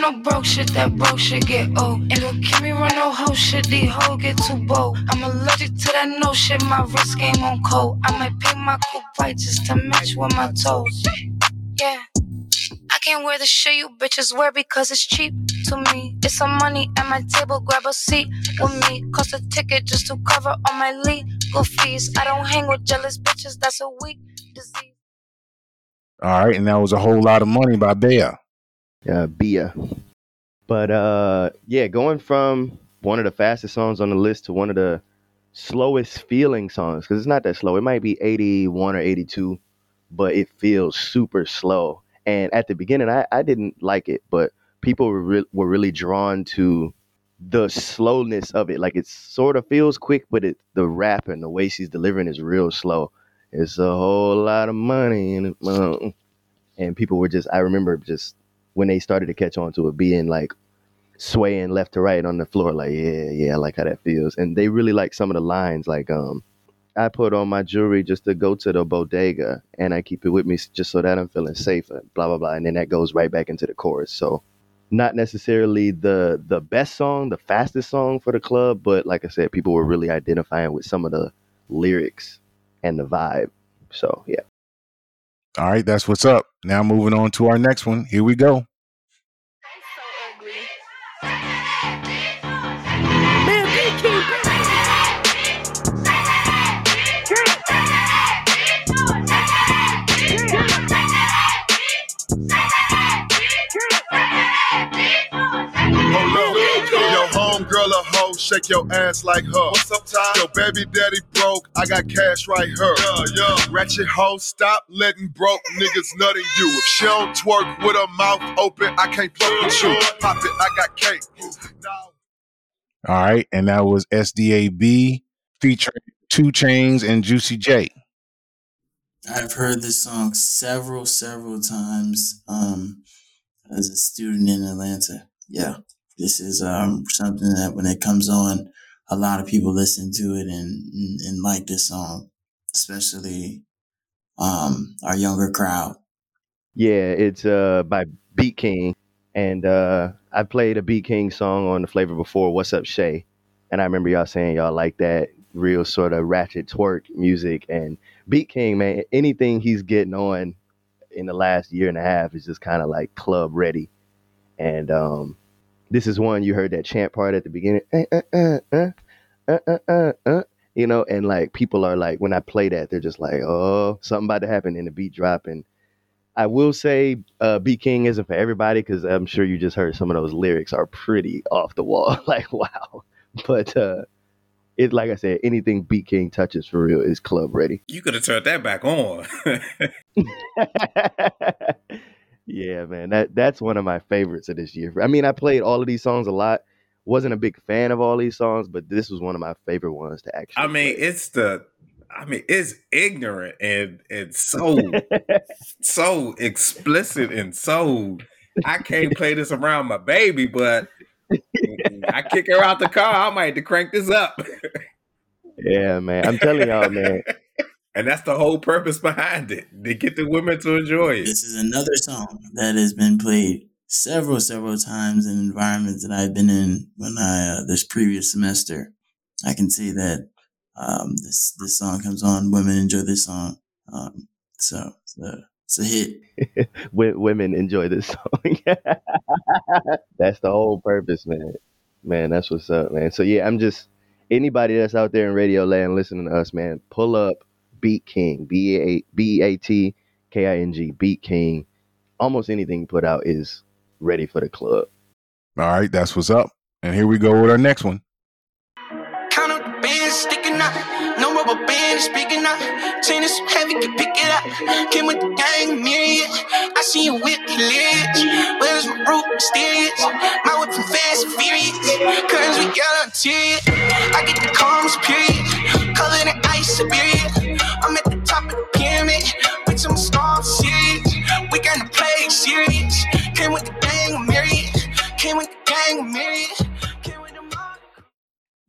No broke shit, that broke shit get old. Ain't gon' keep me run no hoe shit, these hoes get too bold. I'm allergic to that no shit, my wrist game on cold. I might paint my coupe white just to match with my toes. Yeah. I can't wear the shit you bitches wear because it's cheap to me. It's some money at my table, grab a seat with me. Cost a ticket just to cover all my legal fees. I don't hang with jealous bitches, that's a weak disease. All right, and that was a whole lot of money by Bea. Uh, Bia. But uh, yeah, going from one of the fastest songs on the list to one of the slowest feeling songs because it's not that slow. It might be 81 or 82, but it feels super slow. And at the beginning, I, I didn't like it, but people were, re- were really drawn to the slowness of it. Like it sort of feels quick, but it the rap and the way she's delivering is real slow. It's a whole lot of money it. uh, And people were just, I remember just when they started to catch on to it being like swaying left to right on the floor like yeah yeah i like how that feels. And they really like some of the lines like um i put on my jewelry just to go to the bodega and i keep it with me just so that i'm feeling safe and blah blah blah and then that goes right back into the chorus. So not necessarily the the best song the fastest song for the club but like i said people were really identifying with some of the lyrics and the vibe. So yeah All right, that's what's up. Now moving on to our next one. Here we go. A hoe, shake your ass like her. What's up, Ty? Yo, baby daddy broke, I got cash right here. Yeah, yeah. Ratchet hoe, stop letting broke niggas nutting you. If she don't twerk with her mouth open, I can't fuck with you. Pop it, I got cake. Now. All right, and that was SDAB featuring Two Chainz and Juicy J. I've heard this song several, several times um, as a student in Atlanta. Yeah, this is um, something that when it comes on, a lot of people listen to it and, and, and like this song, especially um, our younger crowd. Yeah, it's uh by Beat King, and uh I played a Beat King song on the flavor before. What's up, Shay? And I remember y'all saying y'all like that real sort of ratchet twerk music. And Beat King, man, anything he's getting on in the last year and a half is just kind of like club ready. And um this is one you heard that chant part at the beginning. Uh, uh, uh, you know, and like people are like, when I play that, they're just like, oh, something about to happen, in the beat drop. And I will say, uh, B King isn't for everybody because I'm sure you just heard some of those lyrics are pretty off the wall. like, wow. But uh, it, like I said, anything B King touches for real is club ready. You could have turned that back on. yeah, man. That that's one of my favorites of this year. I mean, I played all of these songs a lot. Wasn't a big fan of all these songs, but this was one of my favorite ones to actually. I mean, play. it's the I mean, it's ignorant and and so so explicit and so I can't play this around my baby, but I kick her out the car. I might have to crank this up. yeah, man. I'm telling y'all, man. And that's the whole purpose behind it to get the women to enjoy it. This is another song that has been played several, several times in environments that I've been in when I uh, this previous semester. I can see that um, this this song comes on. Women enjoy this song, um, so it's a, it's a hit. Wo- women enjoy this song. that's the whole purpose, man. Man, that's what's up, man. So yeah, I'm just anybody that's out there in radio land listening to us, man. Pull up Beat King, B A B A T K I N G, Beat King. Almost anything he put out is ready for the club. All right, that's what's up. And here we go with our next one. Count up the bands sticking out. No rubber band speaking out. Chain is heavy, can pick it up. Came with the gang, myriad. I see you whip hilarious. Where's my root mysterious? My whip from fast and furious. Curtains with yellow interior. I get the calms, period. Color than ice, Siberia. I'm a star, serious. We got the play serious. Came with the gang, myriad. Came with the gang, myriad. Came with the mob.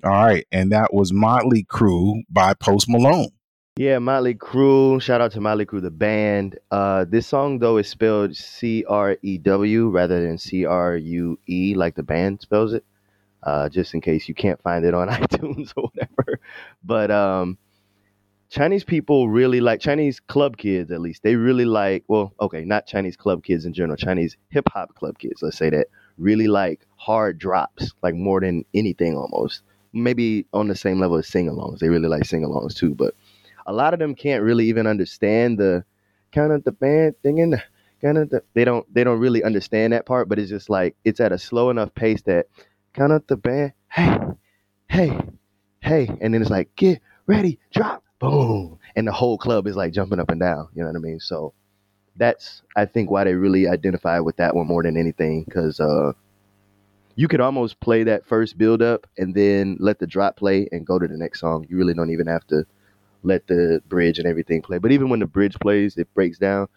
All right, and that was Motley Crew by Post Malone. Yeah, Motley Crew. Shout out to Motley Crue, the band. Uh, this song though is spelled C R E W rather than C R U E like the band spells it. Uh, just in case you can't find it on iTunes or whatever. But um, Chinese people really like Chinese club kids, at least. They really like, well, okay, not Chinese club kids in general, Chinese hip hop club kids, let's say that, really like hard drops, like more than anything almost. Maybe on the same level as sing alongs. They really like sing alongs too, but a lot of them can't really even understand the kind of the band thing and the kind of the, they don't they don't really understand that part, but it's just like it's at a slow enough pace that kind of the band, hey, hey, hey, and then it's like get ready, drop, boom, and the whole club is like jumping up and down. You know what I mean? So that's I think why they really identify with that one more than anything because uh, you could almost play that first build up and then let the drop play and go to the next song. You really don't even have to let the bridge and everything play. But even when the bridge plays, it breaks down.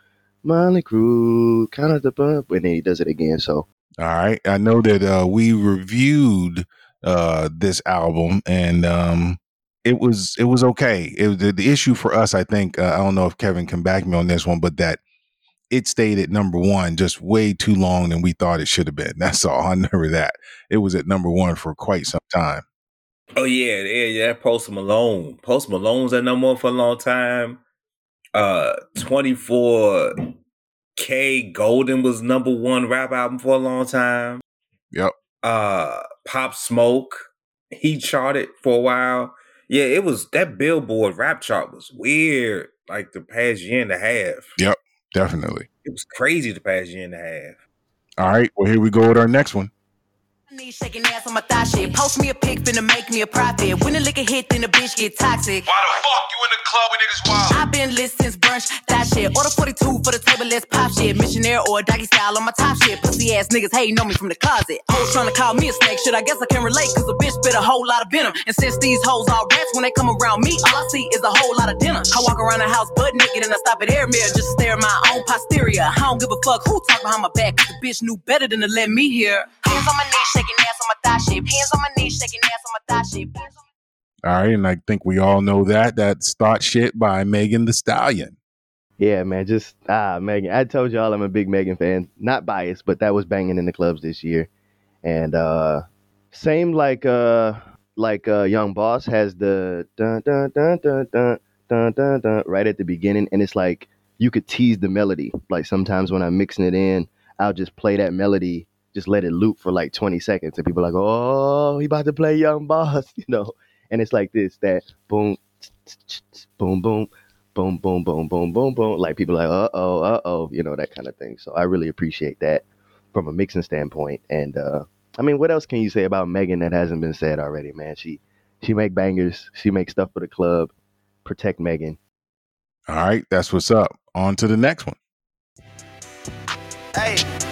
Motley Crew, kind of the bump, and then he does it again. So All right, I know that uh, we reviewed uh, this album, and um, it was it was okay. It was, the, the issue for us, I think, uh, I don't know if Kevin can back me on this one, but that it stayed at number one just way too long than we thought it should have been. That's all. I remember that it was at number one for quite some time. Oh yeah, yeah, yeah. Post Malone. Post Malone's at number one for a long time. Uh, twenty four K Goldn was number one rap album for a long time. Yep. Uh, Pop Smoke, he charted for a while. Yeah, it was that Billboard rap chart was weird. Like the past year and a half. Yep, definitely. It was crazy the past year and a half. All right. Well, here we go with our next one. Knees shaking ass on my thigh shit. Post me a pic, finna make me a profit. When the liquor hit, then the bitch get toxic. Why the fuck you in the club with niggas wild? I've been lit since brunch, that shit. Order 42 for the table, let's pop shit. Missionary or doggy style on my top shit. Pussy ass niggas hating on me from the closet. Hoes trying to call me a snake shit. I guess I can relate, cause a bitch bit a whole lot of venom. And since these hoes all rats, when they come around me, all I see is a whole lot of dinner. I walk around the house butt naked and I stop at air mirror just to stare at my own posterior. I don't give a fuck who talk behind my back, cause the bitch knew better than to let me hear. Hands on my knees, shaking ass on my thigh shape. Hands on my knees, shaking ass on my thigh shape. All right, and I think we all know that. That's Thot Shit by Megan Thee Stallion. yeah, man, just ah Megan. I told y'all I'm a big Megan fan. Not biased, but that was banging in the clubs this year. And uh same like uh like uh Young Boss has the dun dun dun dun dun dun dun dun right at the beginning, and it's like you could tease the melody. Like sometimes when I'm mixing it in, I'll just play that melody, just let it loop for like 20 seconds, and people are like, "Oh, he about to play Young Boss," you know. And it's like this, that boom, boom, boom, boom, boom, boom, boom, boom, boom. Like people are like, uh oh, uh oh, you know, that kind of thing. So I really appreciate that from a mixing standpoint. And uh I mean, what else can you say about Megan that hasn't been said already, man? She she make bangers, she makes stuff for the club. Protect Megan. All right, that's what's up. On to the next one. Hey.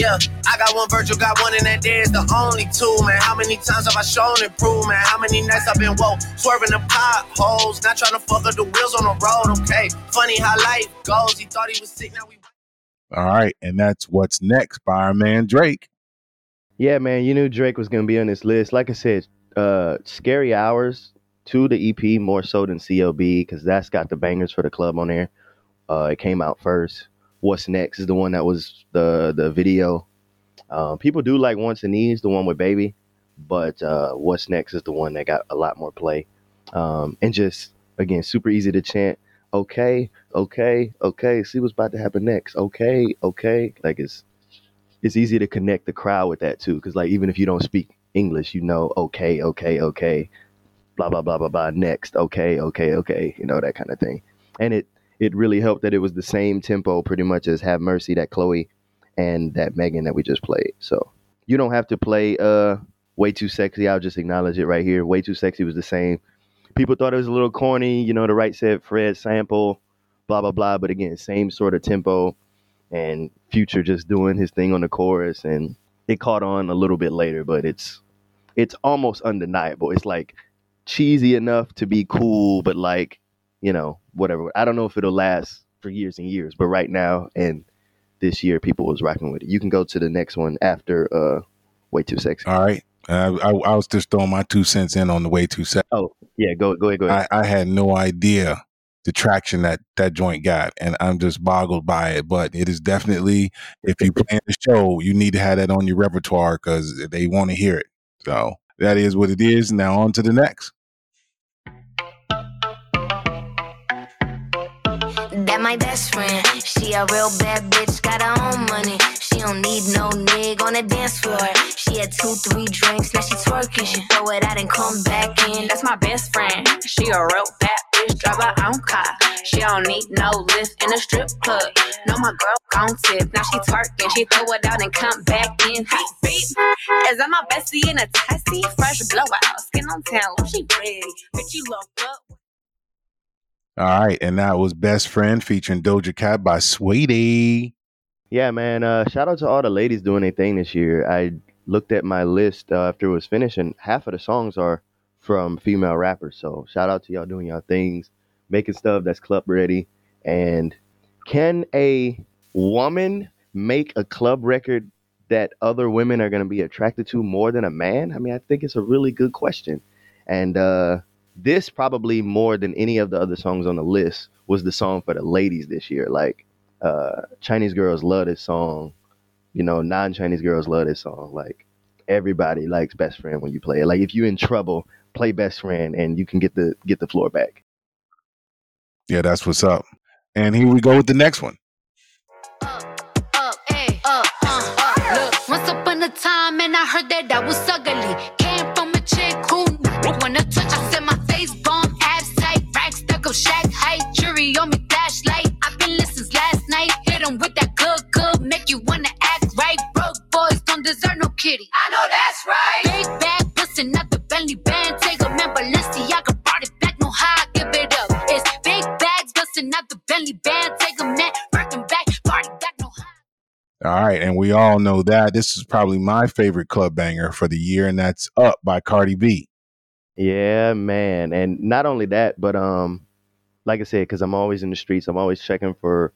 Yeah, I got one Virgil, got one, and that there is the only two, man. How many times have I shown and proved, man? How many nights I've been woke, swerving the potholes, not trying to fuck up the wheels on the road, okay? Funny how life goes. He thought he was sick, now we. All right, and that's what's next by our man Drake. Yeah, man, you knew Drake was gonna be on this list. Like I said, uh Scary Hours 2 the EP more so than CLB, because that's got the bangers for the club on there. Uh it came out first. What's next is the one that was the the video. Um, people do like Wants and Needs, the one with Baby, but uh, What's Next is the one that got a lot more play. Um, and just, again, super easy to chant. Okay, okay, okay. See what's about to happen next. Okay, okay. Like it's it's easy to connect the crowd with that too, because like even if you don't speak English, you know, okay, okay, okay, blah blah blah blah blah. Next, okay, okay, okay. You know that kind of thing. And it it really helped that it was the same tempo pretty much as Have Mercy that Chloe and that Megan that we just played. So you don't have to play uh way too sexy. I'll just acknowledge it right here. Way too sexy was the same. People thought it was a little corny, you know, the right said Fred sample, blah blah blah. But again, same sort of tempo and Future just doing his thing on the chorus and it caught on a little bit later, but it's it's almost undeniable. It's like cheesy enough to be cool, but like, you know, whatever. I don't know if it'll last for years and years, but right now and this year people was rocking with it. You can go to the next one after uh Way Too Sexy. All right. Uh, I, I was just throwing my two cents in on the way too sexy. Oh, yeah, go go ahead, go ahead. I, I had no idea the traction that that joint got, and I'm just boggled by it. But it is definitely, if you plan the show, you need to have that on your repertoire because they want to hear it. So that is what it is. Now on to the next. That my best friend. She a real bad bitch, got her own money. She don't need no nigga on the dance floor. She had two, three drinks, now she twerking. She throw it out and come back in. That's my best friend. She a real bad bitch, drive her own car. She don't need no lift in a strip club. No, my girl gon' tip. Now she twerking, she throw it out and come back in. Hey, beat. Is that my bestie in a testy? Fresh blowout, skin on town, she ready. Bitch, you look up. All right, and that was Best Friend featuring Doja Cat by Saweetie. Yeah, man. Uh, shout out to all the ladies doing their thing this year. I looked at my list uh, after it was finished, and half of the songs are from female rappers. So shout out to y'all doing y'all things, making stuff that's club ready. And can a woman make a club record that other women are going to be attracted to more than a man? I mean, I think it's a really good question. And uh, this probably more than any of the other songs on the list was the song for the ladies this year. Like uh, Chinese girls love this song. You know, non-Chinese girls love this song. Like everybody likes Best Friend when you play it. Like if you're in trouble, play Best Friend and you can get the get the floor back. Yeah, that's what's up. And here we go with the next one. Up, ay, up, uh, up. Look, once upon a time, and I heard that I was ugly. Came from a chick who rack stuck up, shack height, jury on me, flashlight. I've been listening since last night. Hit 'em with that good, good, make you wanna act right. Broke boys don't deserve no kitty. I know that's right. Big bag, bustin' out the Bentley band. Take a man, Balenciaga brought it back. No how I give it up. It's big bags, bustin' out the Bentley band. Take a man, working back, party back. No how. All right, and we all know that this is probably my favorite club banger for the year, and that's "Up" by Cardi B. Yeah, man. And not only that, but um, like I said, because I'm always in the streets, I'm always checking for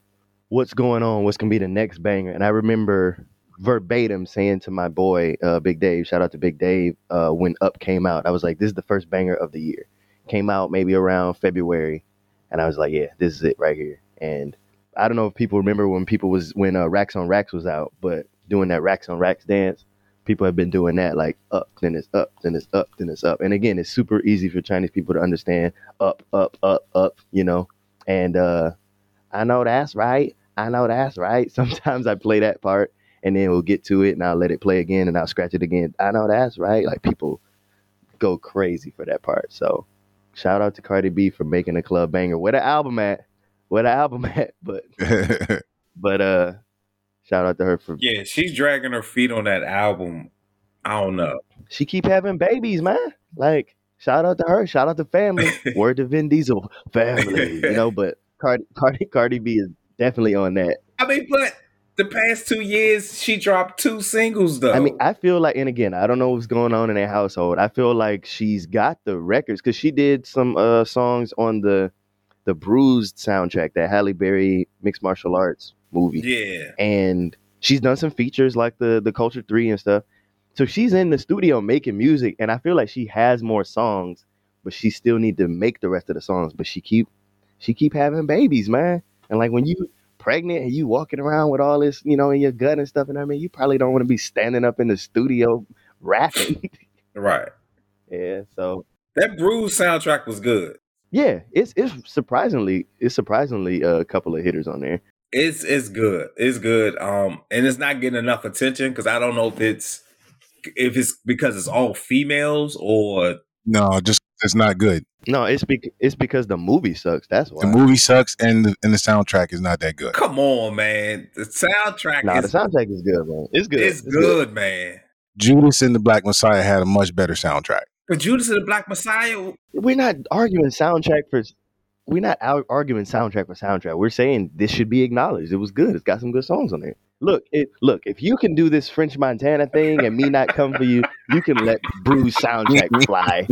what's going on, what's gonna be the next banger. And I remember verbatim saying to my boy, uh, Big Dave, shout out to Big Dave, uh, when Up came out, I was like, this is the first banger of the year. Came out maybe around February, and I was like, yeah, this is it right here. And I don't know if people remember when people was when uh, Racks on Racks was out, but doing that Racks on Racks dance, people have been doing that like up, then it's up, then it's up, then it's up. And again, it's super easy for Chinese people to understand up, up, up, up, you know. And uh I know that's right. I know that's right. Sometimes I play that part and then we'll get to it and I'll let it play again and I'll scratch it again. I know that's right. Like people go crazy for that part. So shout out to Cardi B for making a club banger. Where the album at? Where the album at? But but uh shout out to her for Yeah, she's dragging her feet on that album. I don't know. she keep having babies, man. Like, shout out to her. Shout out to family. Word to Vin Diesel, family. You know, but Cardi, Cardi, Cardi B is definitely on that. I mean, but the past two years, she dropped two singles though. I mean, I feel like, and again, I don't know what's going on in their household. I feel like she's got the records because she did some uh, songs on the the Bruised soundtrack, that Halle Berry mixed martial arts movie. yeah. and she's done some features like the the Culture Three and stuff. So she's in the studio making music, and I feel like she has more songs, but she still need to make the rest of the songs. But she keep she keep having babies, man. And like when you pregnant and you walking around with all this, you know, in your gut and stuff, and I mean, you probably don't want to be standing up in the studio rapping. Right. Yeah, so That Bruise soundtrack was good. yeah, it's it's surprisingly it's surprisingly uh, a couple of hitters on there. It's it's good. It's good. Um, and it's not getting enough attention because I don't know if it's if it's because it's all females or No, just it's not good. No, it's bec- it's because the movie sucks. That's why. The movie sucks, and the, and the soundtrack is not that good. come on, man. The soundtrack Nah, the is soundtrack is good, man. It's good. it's good, man. Judas and the Black Messiah had a much better soundtrack. But Judas and the Black Messiah, We're not arguing soundtrack for. We're not arguing soundtrack for soundtrack. We're saying this should be acknowledged. It was good. It's got some good songs on there. Look, it, look. If you can do this French Montana thing and me not come for you, you can let Bruce soundtrack fly.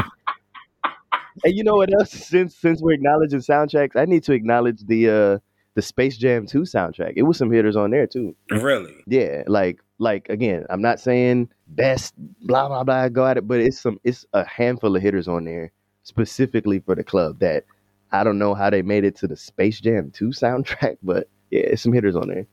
And you know what else? Since since we're acknowledging soundtracks, I need to acknowledge the uh the Space Jam 2 soundtrack. It was some hitters on there too. really. Yeah, like like again, I'm not saying best blah blah blah go at it, but it's some it's a handful of hitters on there specifically for the club that I don't know how they made it to the Space Jam 2 soundtrack, but yeah, it's some hitters on there.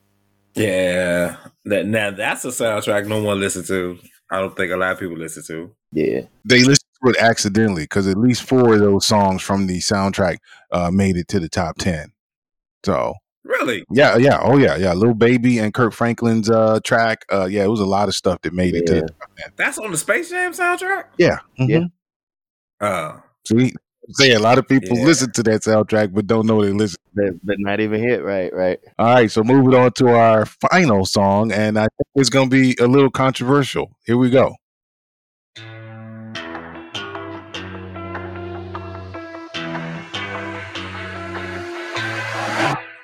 Yeah. That now that's a soundtrack no one listens to. I don't think a lot of people listen to. Yeah. They listen to it accidentally because at least four of those songs from the soundtrack uh, made it to the top ten. So Really? yeah, yeah, oh yeah, yeah. Lil Baby and Kirk Franklin's uh, track. Uh, yeah, it was a lot of stuff that made it to the top ten. That's on the Space Jam soundtrack? Yeah, Yeah. Uh mhm. See, say a lot of people Yeah. listen to that soundtrack but don't know they listen. But, but not even hit, right, right. All right, so moving on to our final song, and I think it's going to be a little controversial. Here we go.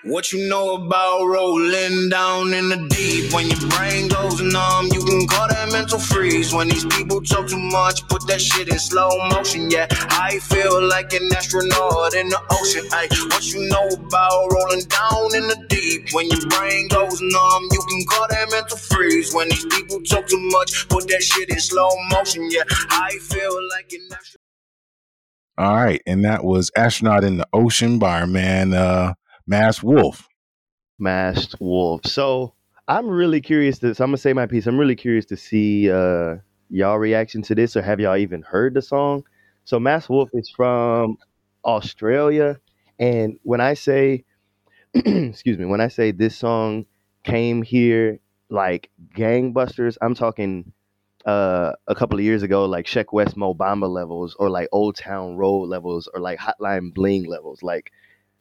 What you know about rolling down in the deep? When your brain goes numb, you can call that mental freeze. When these people talk too much, put that shit in slow motion. Yeah, I feel like an astronaut in the ocean. Ay, what you know about rolling down in the deep? When your brain goes numb, you can call that mental freeze. When these people talk too much, put that shit in slow motion. Yeah, I feel like an astronaut. All right, and that was "Astronaut in the Ocean" by our man uh, Masked Wolf. Masked Wolf. So I'm really curious to so I'm gonna say my piece. I'm really curious to see uh y'all reaction to this or have y'all even heard the song? So Masked Wolf is from Australia. And when I say excuse me, when I say this song came here like gangbusters, I'm talking uh, a couple of years ago, like Sheck West Mo Bamba levels, or like Old Town Road levels, or like Hotline Bling levels. Like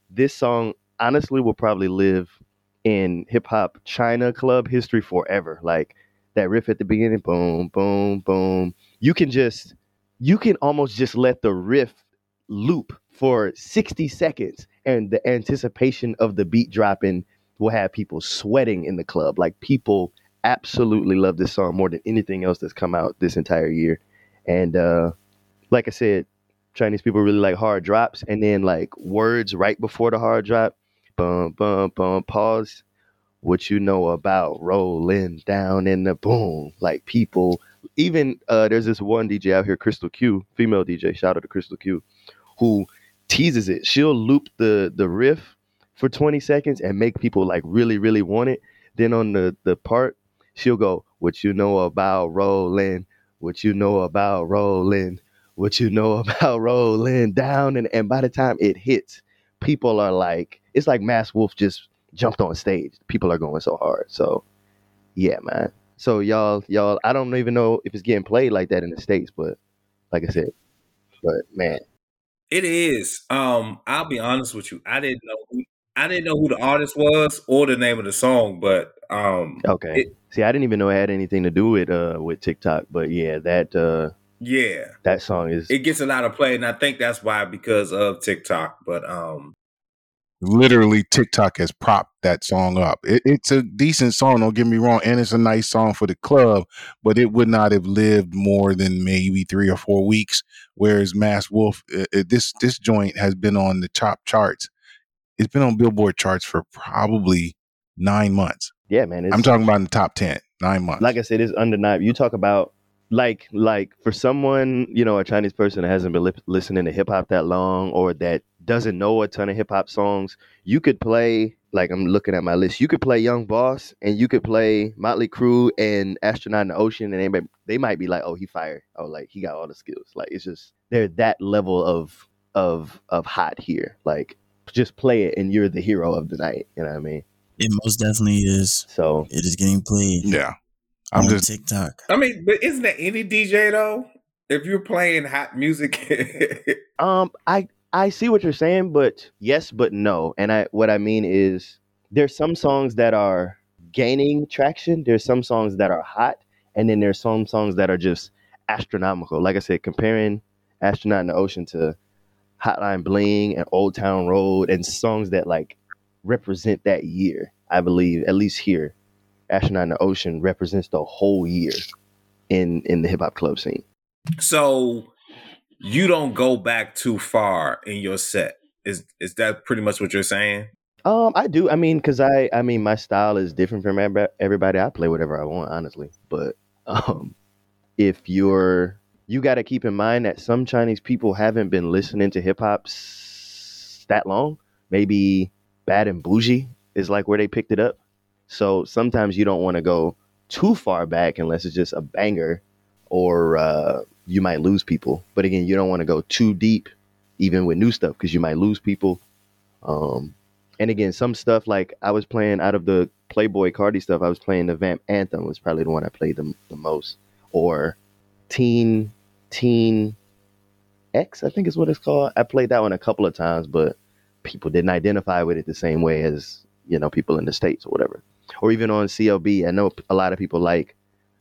this song, honestly, will probably live in hip hop China club history forever. Like that riff at the beginning, boom, boom, boom. You can just, you can almost just let the riff loop for 60 seconds, and the anticipation of the beat dropping will have people sweating in the club. Like people absolutely love this song more than anything else that's come out this entire year. And uh like I said, Chinese people really like hard drops and then like words right before the hard drop. Bum bum bum pause. What you know about rolling down in the boom. Like people even uh there's this one DJ out here, Crystal Q, female DJ, shout out to Crystal Q, who teases it. She'll loop the the riff for 20 seconds and make people like really, really want it. Then on the the part she'll go, What you know about rolling? What you know about rolling? What you know about rolling down? And, and by the time it hits, people are like, it's like Masked Wolf just jumped on stage. People are going so hard. So yeah, man. So y'all, y'all, I don't even know if it's getting played like that in the States, but like I said, but man, It is. Um, I'll be honest with you. I didn't know who I didn't know who the artist was or the name of the song, but um okay. It- See, I didn't even know it had anything to do with uh with TikTok, but yeah, that uh yeah. that song is It gets a lot of play, and I think that's why because of TikTok. But um Literally, TikTok has propped that song up. It, it's a decent song, don't get me wrong, and it's a nice song for the club, but it would not have lived more than maybe three or four weeks. Whereas Masked Wolf, uh, uh, this this joint has been on the top charts. It's been on Billboard charts for probably nine months. yeah, man. It's, I'm talking about in the top ten, nine months. like I said, it's undeniable. You talk about like like for someone you know a Chinese person that hasn't been li- listening to hip hop that long or that doesn't know a ton of hip hop songs, you could play like I'm looking at my list. You could play Young Boss and you could play Motley Crew and Astronaut in the Ocean, and anybody they might be like, oh, he fired. Oh, like he got all the skills. Like it's just they're that level of of of hot here. Like just play it and you're the hero of the night. You know what I mean? It most definitely is. So It is getting played Yeah. I'm on just TikTok. I mean, but isn't that any DJ though? If you're playing hot music, Um, I I see what you're saying, but yes, but no. And I what I mean is there's some songs that are gaining traction. There's some songs that are hot, and then there's some songs that are just astronomical. Like I said, comparing "Astronaut in the Ocean" to "Hotline Bling" and "Old Town Road" and songs that like represent that year. I believe, at least here, "Astronaut in the Ocean" represents the whole year in in the hip hop club scene. so you don't go back too far in your set. Is is that pretty much what you're saying? Um, I do. I mean, cause I, I mean, my style is different from everybody. I play whatever I want, honestly. But um, if you're, you got to keep in mind that some Chinese people haven't been listening to hip hop s- that long. Maybe Bad and Bougie is like where they picked it up. So sometimes you don't want to go too far back unless it's just a banger, or uh, you might lose people. But again, you don't want to go too deep, even with new stuff, because you might lose people. Um, and again, some stuff like I was playing out of the Playboi Carti stuff, I was playing the Vamp Anthem was probably the one I played the, the most, or Teen Teen X, I think is what it's called. I played that one a couple of times, but people didn't identify with it the same way as you know people in the states or whatever. Or even on CLB, I know a lot of people like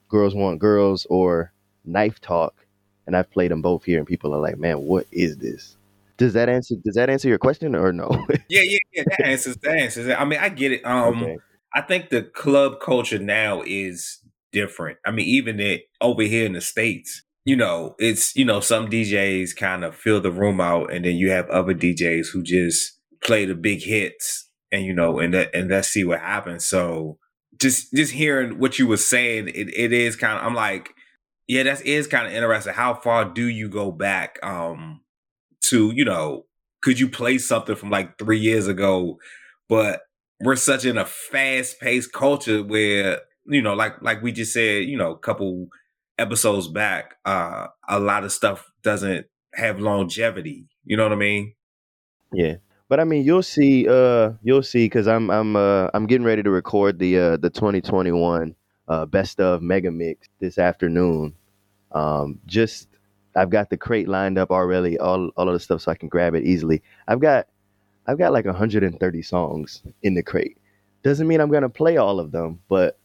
Girls Want Girls or Knife Talk, and I've played them both here, and people are like, "Man, what is this?" Does that answer? Does that answer your question or no? Yeah, yeah, yeah. That answers that answers. I mean, I get it. Um, Okay. I think the club culture now is different. I mean, even it over here in the states, you know, it's you know some DJs kind of fill the room out, and then you have other DJs who just play the big hits, and you know, and that and let's see what happens. So just just hearing what you were saying, it, it is kind of I'm like, yeah, that is kind of interesting. How far do you go back um to you know could you play something from like three years ago? But we're such in a fast paced culture where, you know, like like we just said, you know, a couple episodes back, uh, a lot of stuff doesn't have longevity. You know what I mean? Yeah. But I mean, you'll see. Uh, you'll see because I'm I'm uh I'm getting ready to record the uh the 2021 uh best of mega mix this afternoon. Um, just I've got the crate lined up already, all all of the stuff so I can grab it easily. I've got I've got like 130 songs in the crate. Doesn't mean I'm gonna play all of them, but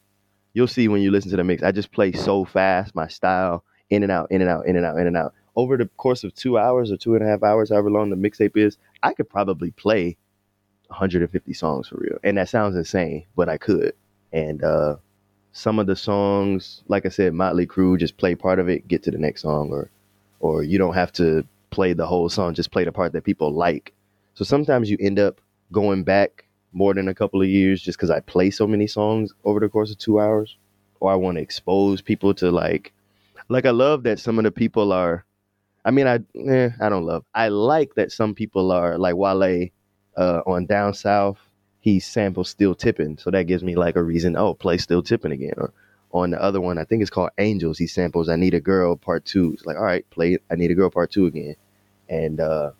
you'll see when you listen to the mix. I just play so fast, my style, in and out, in and out, in and out, in and out. Over the course of two hours or two and a half hours, however long the mixtape is, I could probably play 150 songs for real. And that sounds insane, but I could. And uh, some of the songs, like I said, Motley Crew, just play part of it, get to the next song, or or you don't have to play the whole song, just play the part that people like. So sometimes you end up going back more than a couple of years just because I play so many songs over the course of two hours, or I want to expose people to like, like I love that some of the people are. I mean, I eh, I don't love. I like that some people are like Wale uh, on Down South. He samples Still Tipping, so that gives me like a reason. Oh, play Still Tipping again. Or on the other one, I think it's called Angels. He samples I Need a Girl Part Two. It's like, all right, play I Need a Girl Part Two again, and uh,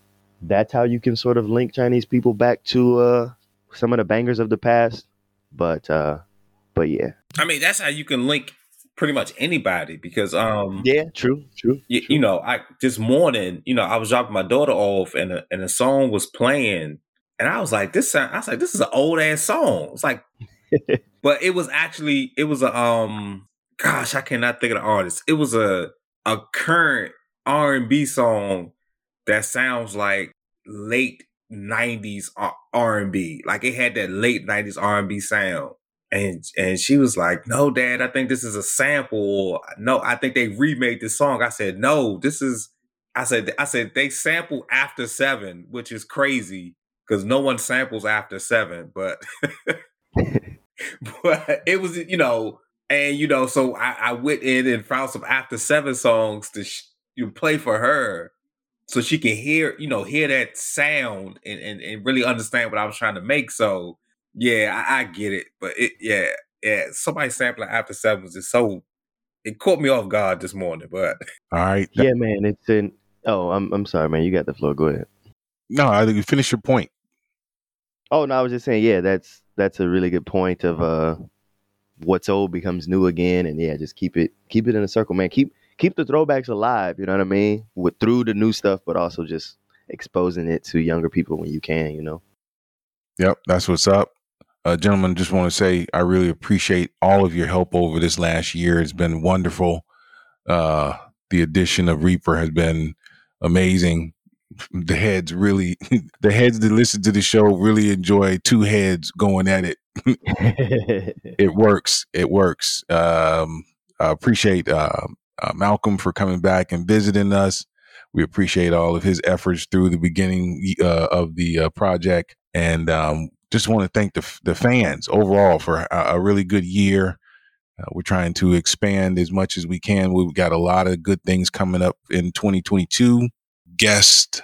that's how you can sort of link Chinese people back to uh, some of the bangers of the past. But uh, but yeah, I mean, that's how you can link pretty much anybody because um yeah, true, true. you, you know, I this morning, you know, I was dropping my daughter off and a, and a song was playing, and I was like, this sound, I was like, this is an old ass song. It's like, but it was actually it was a um, gosh, I cannot think of the artist. It was a a current R and B song that sounds like late '90s R and B, like it had that late '90s R and B sound. And and she was like, "No, Dad, I think this is a sample." No, I think they remade this song. I said, "No, this is." I said, "I said they sample after seven, which is crazy because no one samples after seven." But but it was, you know, and you know, so I, I went in and found some after seven songs to sh- you play for her, so she can hear, you know, hear that sound and, and and really understand what I was trying to make. So yeah, I, I get it, but it yeah, yeah, somebody sampling after seven was just so it caught me off guard this morning. But all right, yeah, man, it's in. Oh, I'm I'm sorry, man. You got the floor. Go ahead. No, I think you finish your point. Oh no, I was just saying, yeah, that's that's a really good point of uh what's old becomes new again, and yeah, just keep it keep it in a circle, man. Keep keep the throwbacks alive. You know what I mean? With through the new stuff, but also just exposing it to younger people when you can. You know. Yep, that's what's up. Uh, gentlemen, just want to say I really appreciate all of your help over this last year. It's been wonderful. Uh, the addition of Reaper has been amazing. The heads really, the heads that listen to the show really enjoy two heads going at it. it works. It works. Um, I appreciate uh, uh, Malcolm for coming back and visiting us. We appreciate all of his efforts through the beginning uh, of the uh, project, and um, just want to thank the the fans overall for a, a really good year. Uh, we're trying to expand as much as we can. We've got a lot of good things coming up in 2022. Guest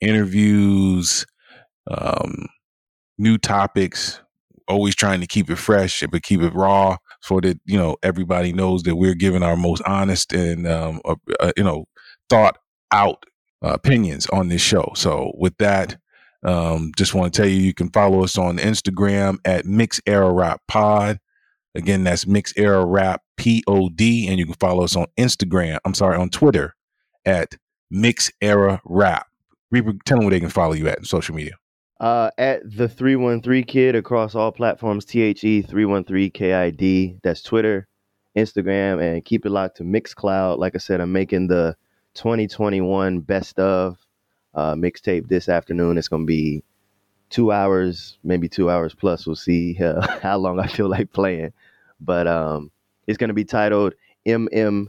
interviews, um, new topics. Always trying to keep it fresh, but keep it raw, so that you know everybody knows that we're giving our most honest and um, uh, uh, you know thought out uh, opinions on this show. So with that, um, just want to tell you you can follow us on Instagram at Mix Era Rap Pod. Again, that's Mix Era Rap P O D, and you can follow us on Instagram. I'm sorry, on Twitter at Mix Era Rap. Reaper, tell them where they can follow you at social media. Uh, at the 313 Kid across all platforms, T H E 313 K I D. That's Twitter, Instagram, and keep it locked to Mixcloud. Like I said, I'm making the 2021 best of uh, mixtape this afternoon. It's going to be two hours, maybe two hours plus. We'll see uh, how long I feel like playing. But um, it's going to be titled MMXXI,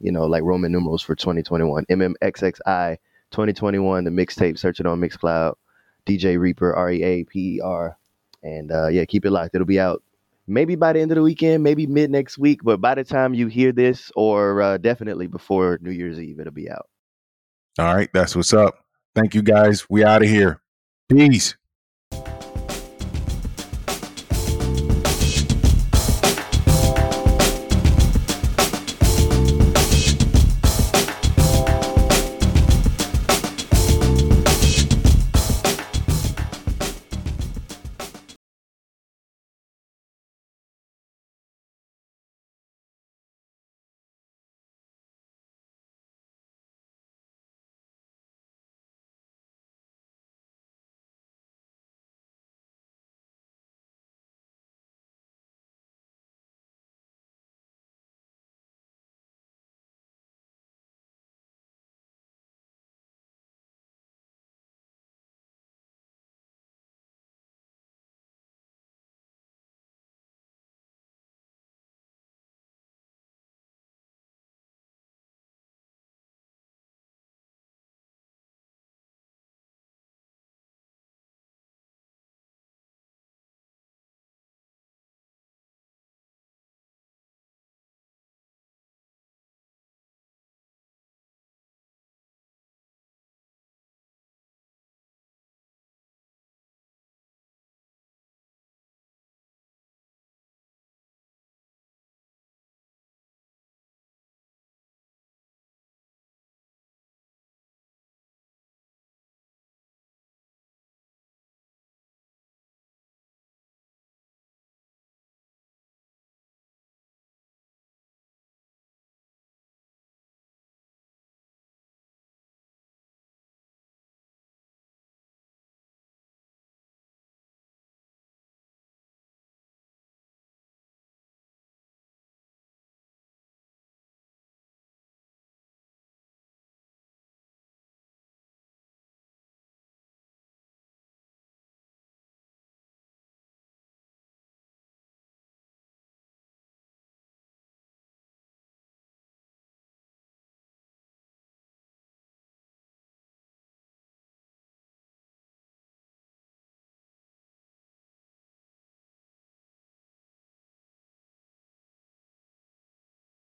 you know, like Roman numerals for 2021. MMXXI 2021, the mixtape. Search it on Mixcloud. DJ Reaper, R E A P E R. And uh, yeah, keep it locked. It'll be out maybe by the end of the weekend, maybe mid next week. But by the time you hear this, or uh, definitely before New Year's Eve, it'll be out. All right, that's what's up. Thank you guys. We out of here. Peace.